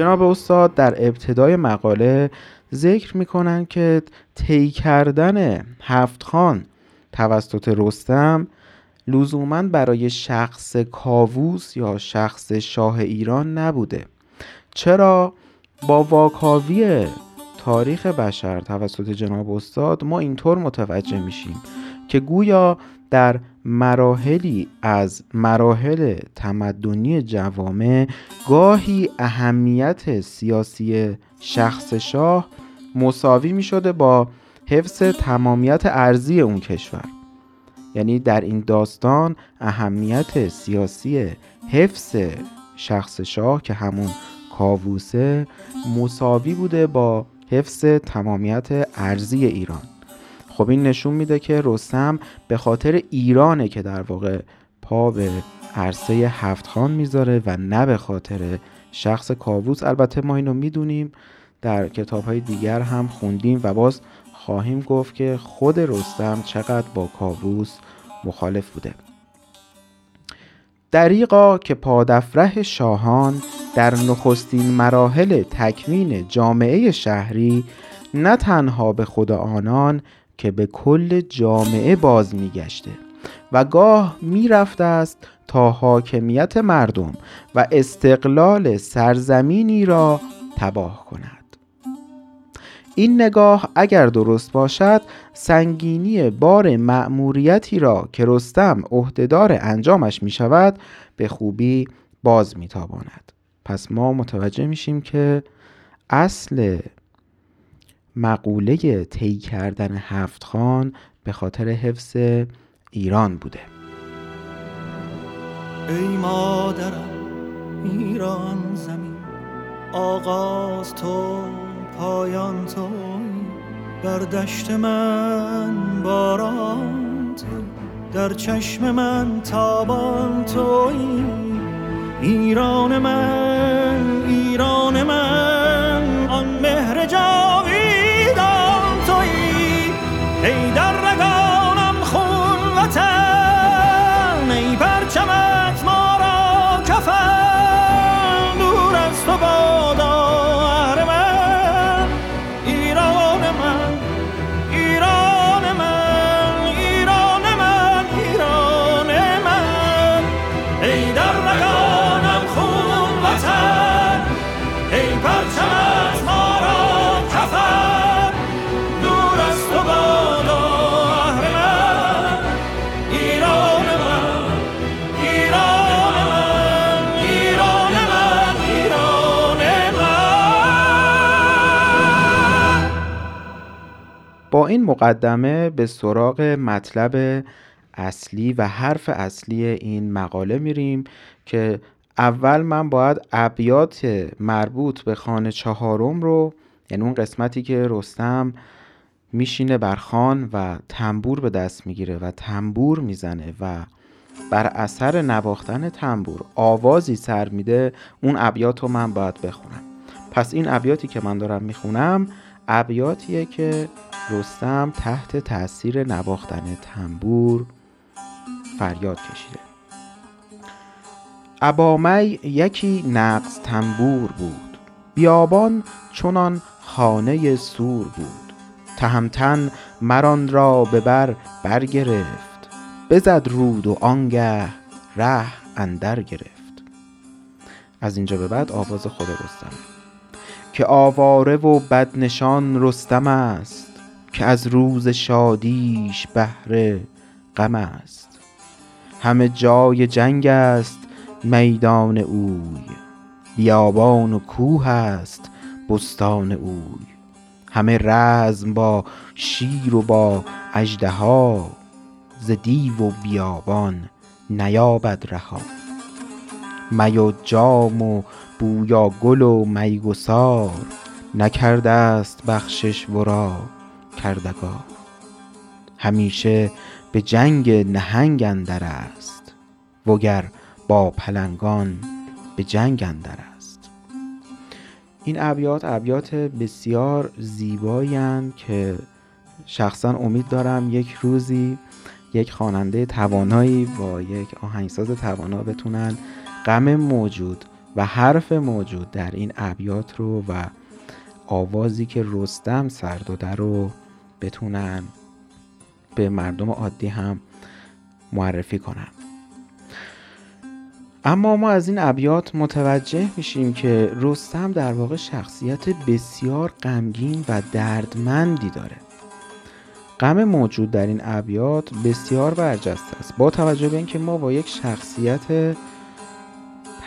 جناب استاد در ابتدای مقاله ذکر می‌کنن که طی کردن هفت خان توسط رستم لزوما برای شخص کاووس یا شخص شاه ایران نبوده. چرا؟ با واکاوی تاریخ بشر توسط جناب استاد ما اینطور متوجه میشیم که گویا در مراحلی از مراحل تمدنی جوامع گاهی اهمیت سیاسی شخص شاه مساوی می شده با حفظ تمامیت ارزی اون کشور. یعنی در این داستان اهمیت سیاسی حفظ شخص شاه که همون کاووسه مساوی بوده با حفظ تمامیت ارزی ایران. خب این نشون میده که رستم به خاطر ایرانه که در واقع پا به عرصه هفت خان می‌ذاره و نه به خاطر شخص کاووس. البته ما اینو می‌دونیم در کتاب های دیگر هم خوندیم و باز خواهیم گفت که خود رستم چقدر با کاووس مخالف بوده. دریقا که پادفره شاهان در نخستین مراحل تکمین جامعه شهری نه تنها به خود آنان که به کل جامعه باز میگشته و گاه می‌رفته است تا حاکمیت مردم و استقلال سرزمینی را تباه کند. این نگاه اگر درست باشد سنگینی بار مأموریتی را که رستم عهدهدار انجامش می شود به خوبی باز می تاباند پس ما متوجه میشیم که اصل مقوله طی کردن هفت خان به خاطر حفظ ایران بوده. ای مادرم ایران زمین آغاز تو پایان تو بر دشت من باران تو در چشم من تابان توی ایران من ایران من آن مهر جاویدان با این مقدمه به سراغ مطلب اصلی و حرف اصلی این مقاله میریم که اول من باید ابیات مربوط به خانه چهارم رو یعنی اون قسمتی که رستم میشینه بر خان و تنبور به دست می‌گیره و تنبور می‌زنه و بر اثر نواختن تنبور آوازی سر میده اون ابیات رو من باید بخونم. پس این ابیاتی که من دارم می‌خونم ابیاتیه که رستم تحت تاثیر نواختن تنبور فریاد کشیده. ابامی یکی نقص تنبور بود. بیابان چونان خانه سور بود. تهمتن مران را به بر برگرفت. بزد رود و آنگه ره اندر گرفت. از اینجا به بعد آواز خود رستم. که آواره و بدنشان رستم است که از روز شادیش بهره غم است. همه جای جنگ است میدان اوی. بیابان و کوه است بستان اوی. همه رزم با شیر و با اژدها ز دیو و بیابان نیابد رها. می و جام و بویا گل و میگسار نکرده است بخشش ورا کردگار. همیشه به جنگ نهنگ اندر است وگر با پلنگان به جنگ اندر است این ابیات ابیات بسیار زیبایی که شخصا امید دارم یک روزی یک خواننده توانایی با یک آهنگساز توانا بتونن غم موجود و حرف موجود در این ابیات رو و آوازی که رستم سر داده رو بتونن به مردم عادی هم معرفی کنن. اما ما از این ابیات متوجه میشیم که رستم در واقع شخصیت بسیار غمگین و دردمندی داره. غم موجود در این ابیات بسیار برجسته است. با توجه به اینکه ما با یک شخصیت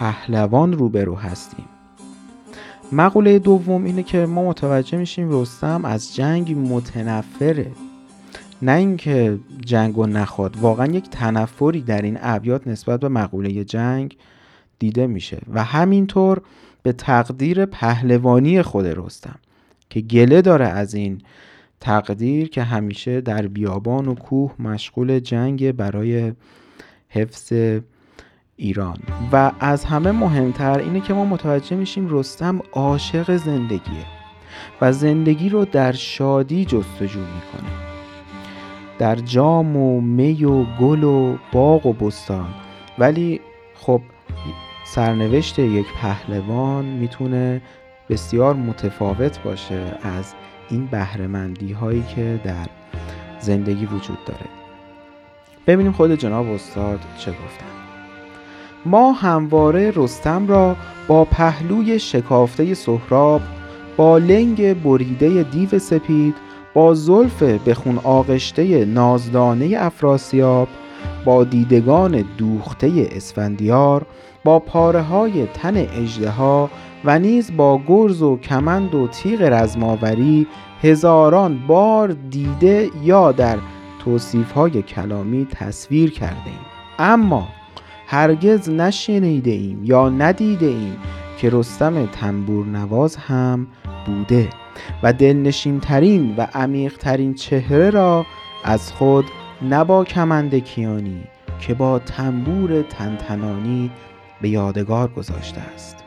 پهلوان روبرو هستیم. مقوله دوم اینه که ما متوجه میشیم رستم از جنگ متنفره. نه اینکه جنگ و نخواد واقعا یک تنفری در این ابیات نسبت به مقوله جنگ دیده میشه و همینطور به تقدیر پهلوانی خود رستم که گله داره از این تقدیر که همیشه در بیابان و کوه مشغول جنگ برای حفظ ایران. و از همه مهمتر اینه که ما متوجه میشیم رستم عاشق زندگیه و زندگی رو در شادی جستجو می‌کنه. در جام و می و گل و باغ و بستان. ولی خب سرنوشت یک پهلوان می‌تونه بسیار متفاوت باشه از این بهرهمندی هایی که در زندگی وجود داره. ببینیم خود جناب استاد چه گفتن. ما همواره رستم را با پهلوی شکافته سهراب با لنگ بریده دیو سپید با زلف به خون آغشته نازدانه افراسیاب با دیدگان دوخته اسفندیار با پاره های تن اجدها و نیز با گرز و کمند و تیغ رزماوری هزاران بار دیده یا در توصیف های کلامی تصویر کرده ایم. اما هرگز نشنیده ایم یا ندیده ایم که رستم تنبور نواز هم بوده و دلنشین ترین و عمیق ترین چهره را از خود نبا کمند کیانی که با تنبور تنتنانی به یادگار گذاشته است.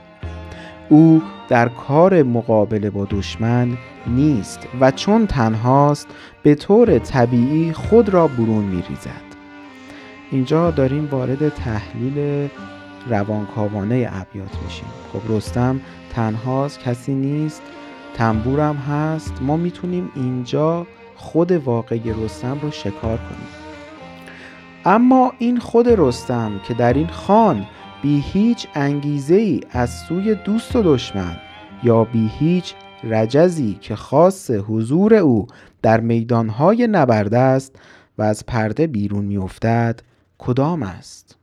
او در کار مقابله با دشمن نیست و چون تنهاست به طور طبیعی خود را برون میریزد. اینجا داریم وارد تحلیل روانکاوانه ابیات میشیم. خب رستم تنهاست کسی نیست تنبورم هست. ما می‌تونیم اینجا خود واقعی رستم رو شکار کنیم. اما این خود رستم که در این خان بی هیچ انگیزه ای از سوی دوست و دشمن یا بی هیچ رجزی که خاص حضور او در میدانهای نبرد است و از پرده بیرون میافتد کدام است؟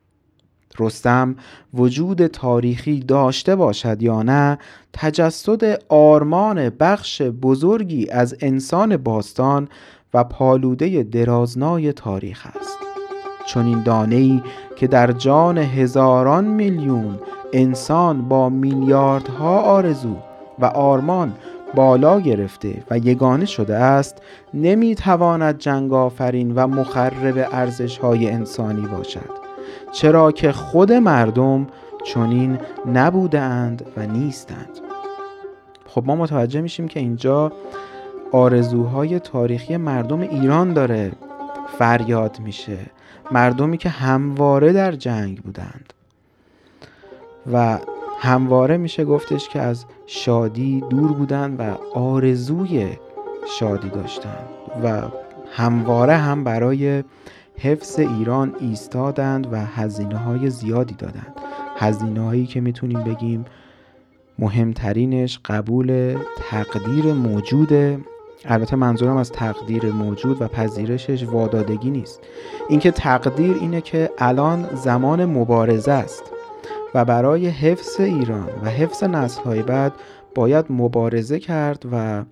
رستم وجود تاریخی داشته باشد یا نه تجسد آرمان بخش بزرگی از انسان باستان و پالوده درازنای تاریخ است. چون این دانه ای که در جان هزاران میلیون انسان با میلیاردها آرزو و آرمان بالا گرفته و یگانه شده است نمی‌تواند جنگ آفرین و مخرب ارزش های انسانی باشد. چرا که خود مردم چنین نبودند و نیستند. خب ما متوجه میشیم که اینجا آرزوهای تاریخی مردم ایران داره فریاد میشه. مردمی که همواره در جنگ بودند. و همواره میشه گفتش که از شادی دور بودند و آرزوی شادی داشتند و همواره هم برای حفظ ایران ایستادند و هزینه های زیادی دادند. هزینه هایی که می‌تونیم بگیم مهمترینش قبول تقدیر موجوده البته منظورم از تقدیر موجود و پذیرشش وادادگی نیست. اینکه تقدیر اینه که الان زمان مبارزه است. و برای حفظ ایران و حفظ های بعد باید مبارزه کرد و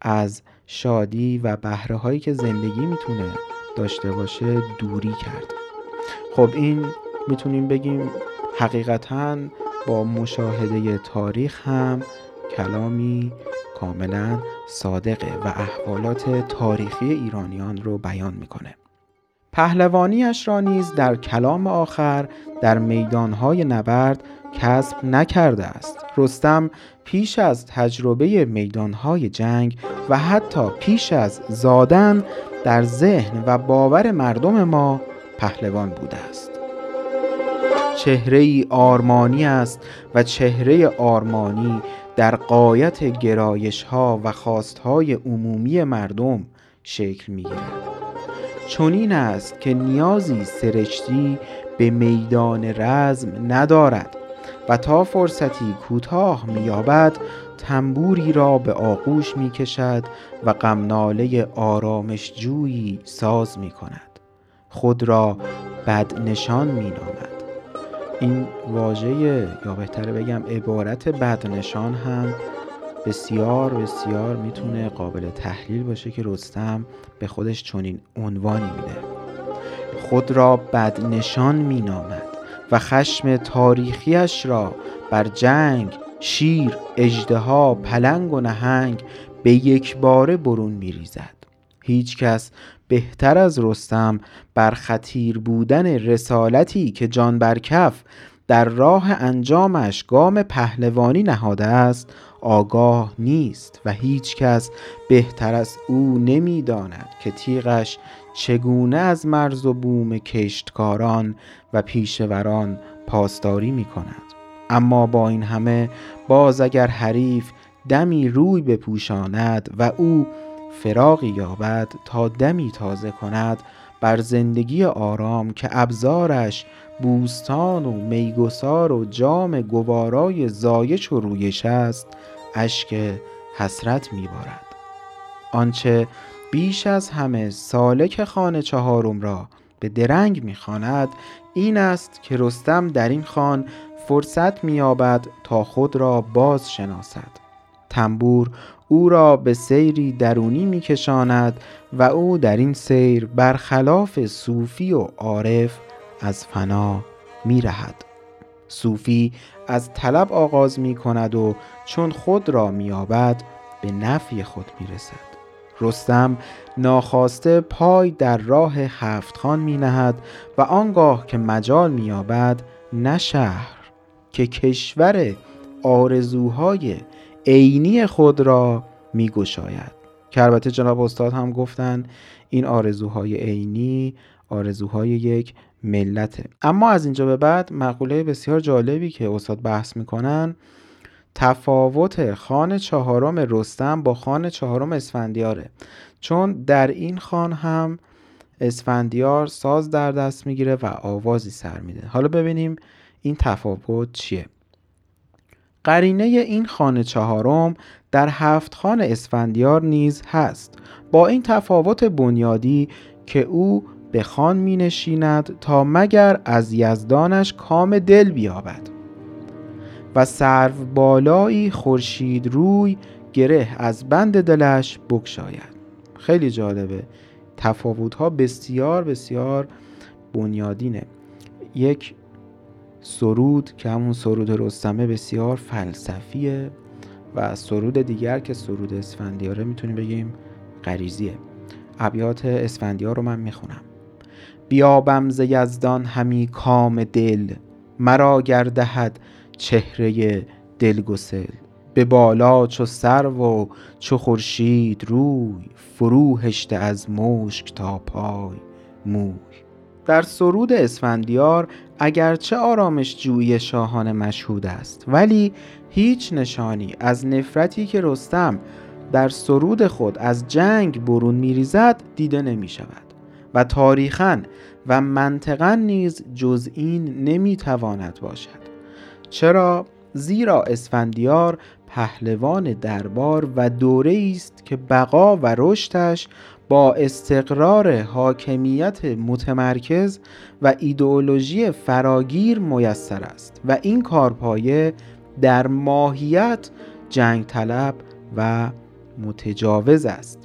از شادی و بهره هایی که زندگی می‌تونه داشته باشه دوری کرد. خب این می‌تونیم بگیم حقیقتا با مشاهده تاریخ هم کلامی کاملا صادقه و احوالات تاریخی ایرانیان رو بیان می‌کنه. پهلوانیش را نیز در کلام آخر در میدانهای نبرد کسب نکرده است. رستم پیش از تجربه میدانهای جنگ و حتی پیش از زادن در ذهن و باور مردم ما پهلوان بوده است. چهره ای آرمانی است و چهره آرمانی در قایت گرایش ها و خواست های عمومی مردم شکل می گیرد چنین است که نیازی سرشتی به میدان رزم ندارد و تا فرصتی کوتاه مییابد تنبوری را به آغوش می کشد و غمناله آرامش جویی ساز می کند خود را بد نشان می نامد این واژه یا بهتره بگم عبارت بد نشان هم بسیار بسیار می‌تونه قابل تحلیل باشه که رستم به خودش چنین عنوانی میده. خود را بد نشان مینامد و خشم تاریخیش را بر جنگ شیر اجدها پلنگ و نهنگ به یک باره برون میریزد. هیچ کس بهتر از رستم بر خطیر بودن رسالتی که جان بر کف در راه انجامش گام پهلوانی نهاده است آگاه نیست و هیچ کس بهتر از او نمی‌داند که تیغش چگونه از مرز و بوم کشتکاران و پیشوران پاسداری می کند اما با این همه باز اگر حریف دمی روی بپوشاند و او فراغی یابد تا دمی تازه کند بر زندگی آرام که ابزارش بوستان و میگسار و جام گوارای زایش و رویش است اشک حسرت میبارد. آنچه بیش از همه سالک خانه چهارم را به درنگ می‌خواند این است که رستم در این خان فرصت مییابد تا خود را باز شناسد تنبور او را به سیری درونی میکشاند و او در این سیر برخلاف صوفی و عارف از فنا میرهد. صوفی از طلب آغاز می کند و چون خود را مییابد به نفی خود می‌رسد رستم ناخواسته پای در راه هفت خان می نهد و آنگاه که مجال مییابد نه شهر که کشور آرزوهای عینی خود را می گشاید. که البته جناب استاد هم گفتن این آرزوهای عینی آرزوهای یک ملته اما از اینجا به بعد مقوله بسیار جالبی که استاد بحث می‌کنن تفاوت خان چهارم رستم با خان چهارم اسفندیاره. چون در این خان هم اسفندیار ساز در دست می‌گیره و آوازی سر میده. حالا ببینیم این تفاوت چیه. قرینه این خانه چهارم در هفت خان اسفندیار نیز هست. با این تفاوت بنیادی که او به خان می نشیند تا مگر از یزدانش کام دل بیابد. و سرو بالایی خورشید روی گره از بند دلش بکشاید خیلی جالبه. تفاوت ها بسیار بسیار بنیادینه. یک سرود که همون سرود رستمه بسیار فلسفیه و سرود دیگر که سرود اسفندیاره می‌تونیم بگیم غریزیه. ابیات اسفندیار رو من می‌خونم. بیابم ز یزدان همی کام دل مرا گردهد چهره دلگسل به بالا چو سرو و چو خورشید روی فرو هشته از مشک تا پای موی. در سرود اسفندیار اگرچه آرامش جویی شاهان مشهود است ولی هیچ نشانی از نفرتی که رستم در سرود خود از جنگ برون میریزد دیده نمی شود و تاریخا و منطقا نیز جز این نمی‌تواند باشد. چرا؟ زیرا اسفندیار پهلوان دربار و دوره است که بقا و رشدش با استقرار حاکمیت متمرکز و ایدئولوژی فراگیر میسر است و این کارپایه در ماهیت جنگ طلب و متجاوز است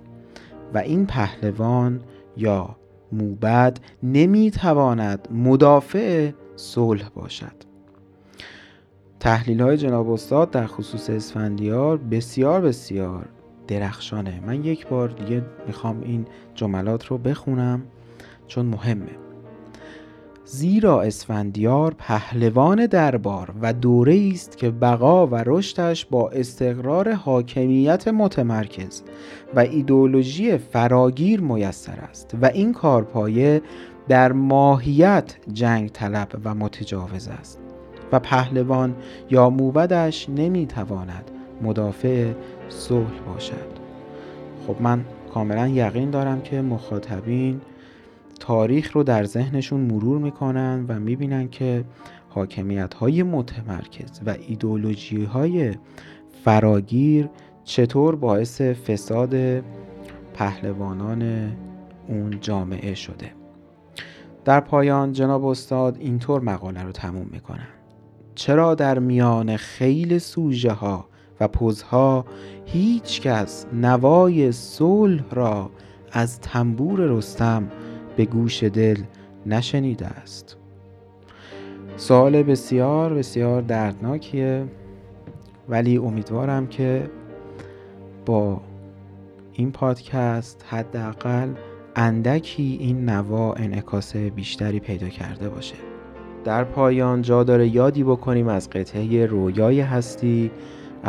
و این پهلوان یا موبد نمی‌تواند مدافع صلح باشد. تحلیل های جناب استاد در خصوص اسفندیار بسیار بسیار درخشانه. من یک بار دیگه می‌خوام این جملات رو بخونم چون مهمه. زیرا اسفندیار پهلوان دربار و دوره است که بقا و رشدش با استقرار حاکمیت متمرکز و ایدولوژی فراگیر میسر است و این کارپایه در ماهیت جنگ طلب و متجاوز است و پهلوان یا موبدش نمی‌تواند مدافع صلح باشد. خب من کاملا یقین دارم که مخاطبین تاریخ رو در ذهنشون مرور می‌کنن و می‌بینن که حاکمیت های متمرکز و ایدولوژی های فراگیر چطور باعث فساد پهلوانان اون جامعه شده. در پایان جناب استاد اینطور مقاله رو تموم می‌کنن چرا در میان خیل سوژه ها و پوزها هیچ کس نوای صلح را از تنبور رستم به گوش دل نشنیده است. سوال بسیار بسیار دردناکیه ولی امیدوارم که با این پادکست حداقل اندکی این نوا انعکاس بیشتری پیدا کرده باشه. در پایان جا داره یادی بکنیم از قطعه رویای هستی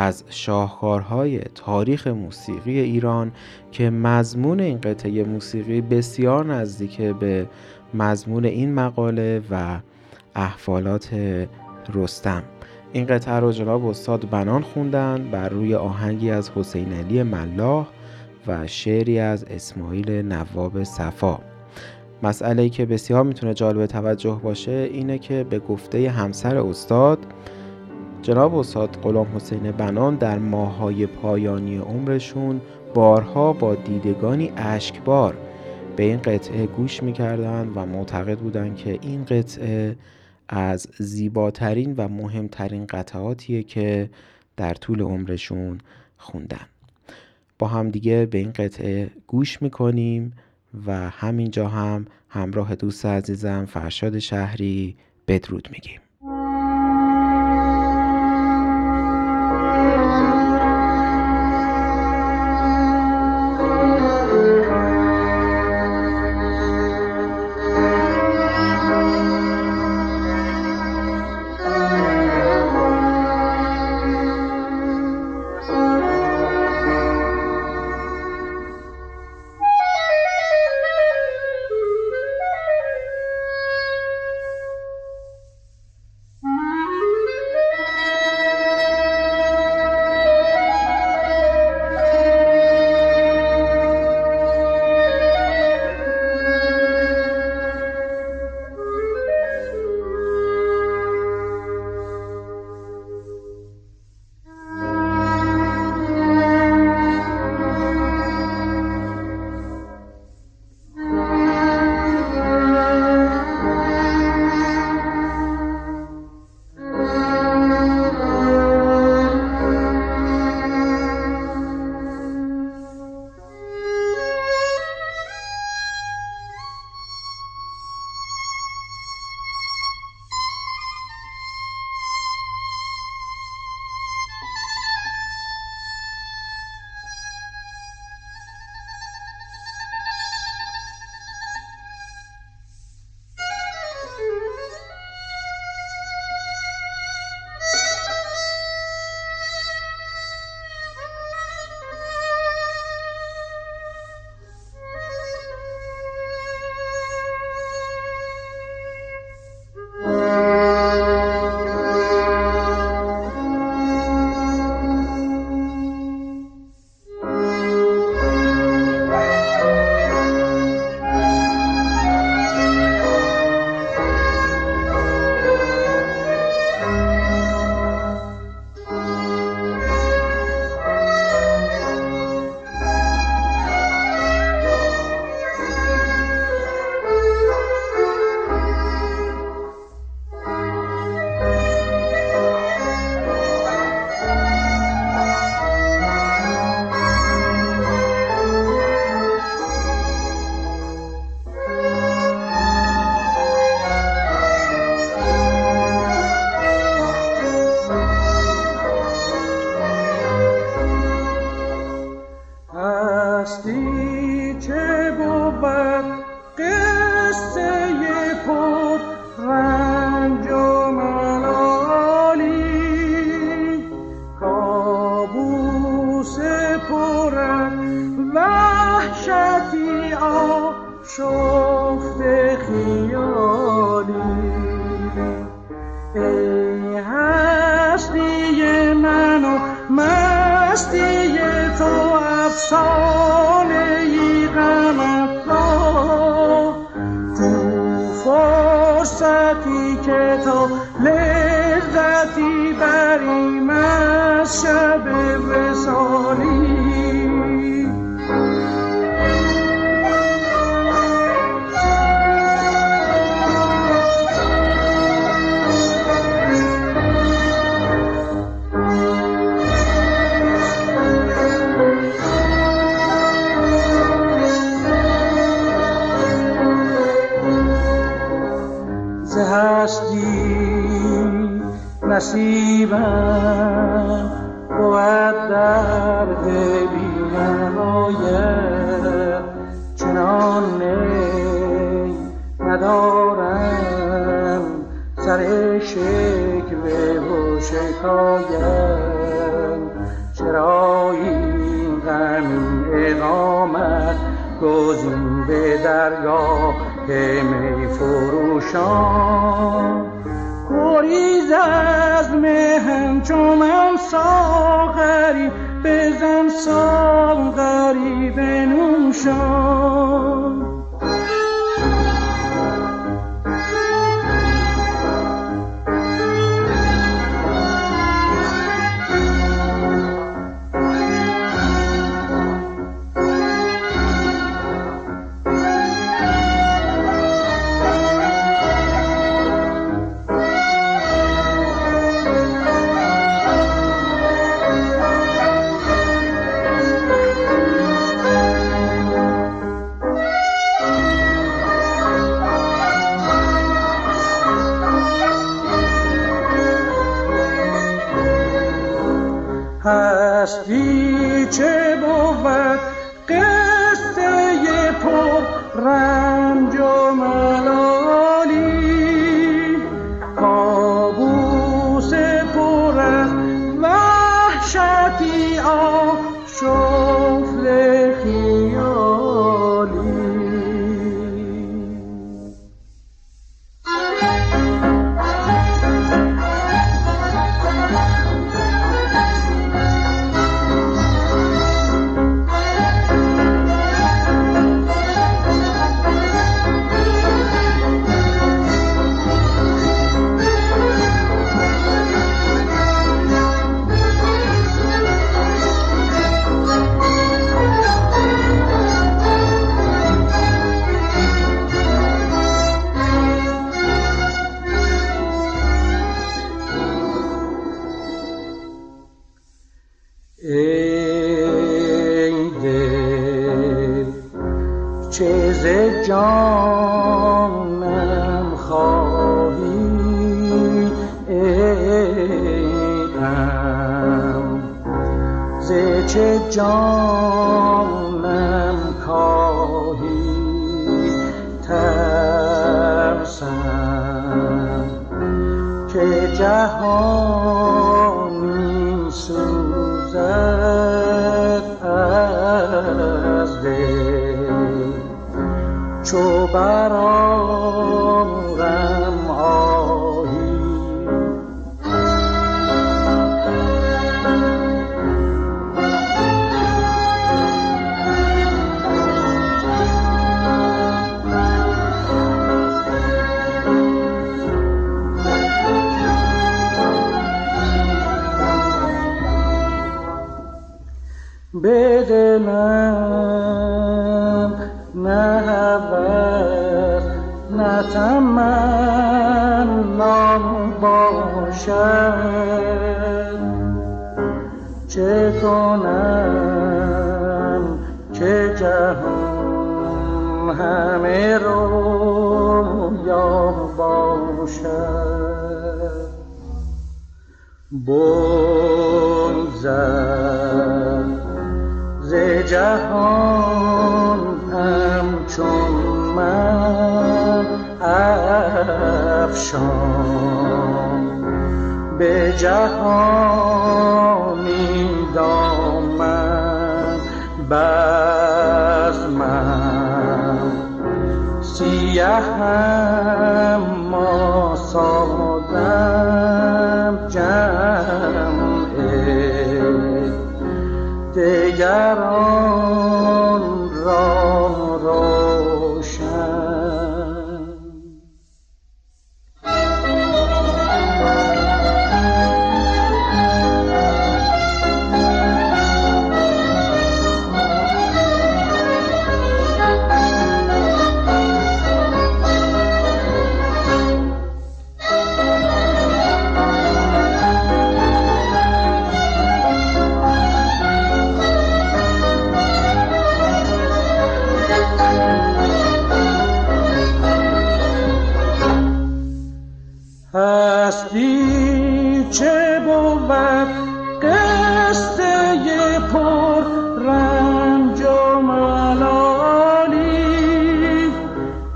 از شاهکارهای تاریخ موسیقی ایران که مضمون این قطعه موسیقی بسیار نزدیک به مضمون این مقاله و احوالات رستم. این قطعه رو جناب استاد بنان خوندن بر روی آهنگی از حسین علی ملاح و شعری از اسماعیل نواب صفا. مسئله که بسیار می‌تونه جالب توجه باشه اینه که به گفته همسر استاد جناب استاد غلام حسین بنان در ماهای پایانی عمرشون بارها با دیدگانی اشکبار به این قطعه گوش می‌کردن و معتقد بودند که این قطعه از زیباترین و مهمترین قطعاتیه که در طول عمرشون خوندن. با هم دیگه به این قطعه گوش می‌کنیم و همینجا هم همراه دوست عزیزم فرشاد شهری بدرود میگیم. سر شکوه و شکایم چرا این غم اقامت گزین به درگاه می فروشان. گریز از مهم چون من ساغری بزن ساغری بنوشان. هستی که جهانی سوزد از دل. چو برارم دلم نه هوس نه تمنا باشد. چه کنم که جهان همه رویا باشد؟ جهان همچون من افشان. به جهانی دامن بزمم سیه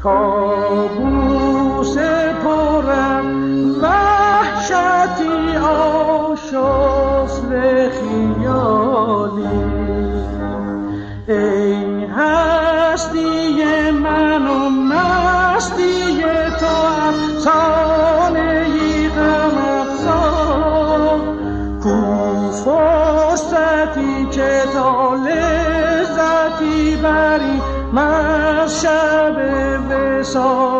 بری من شب وسالی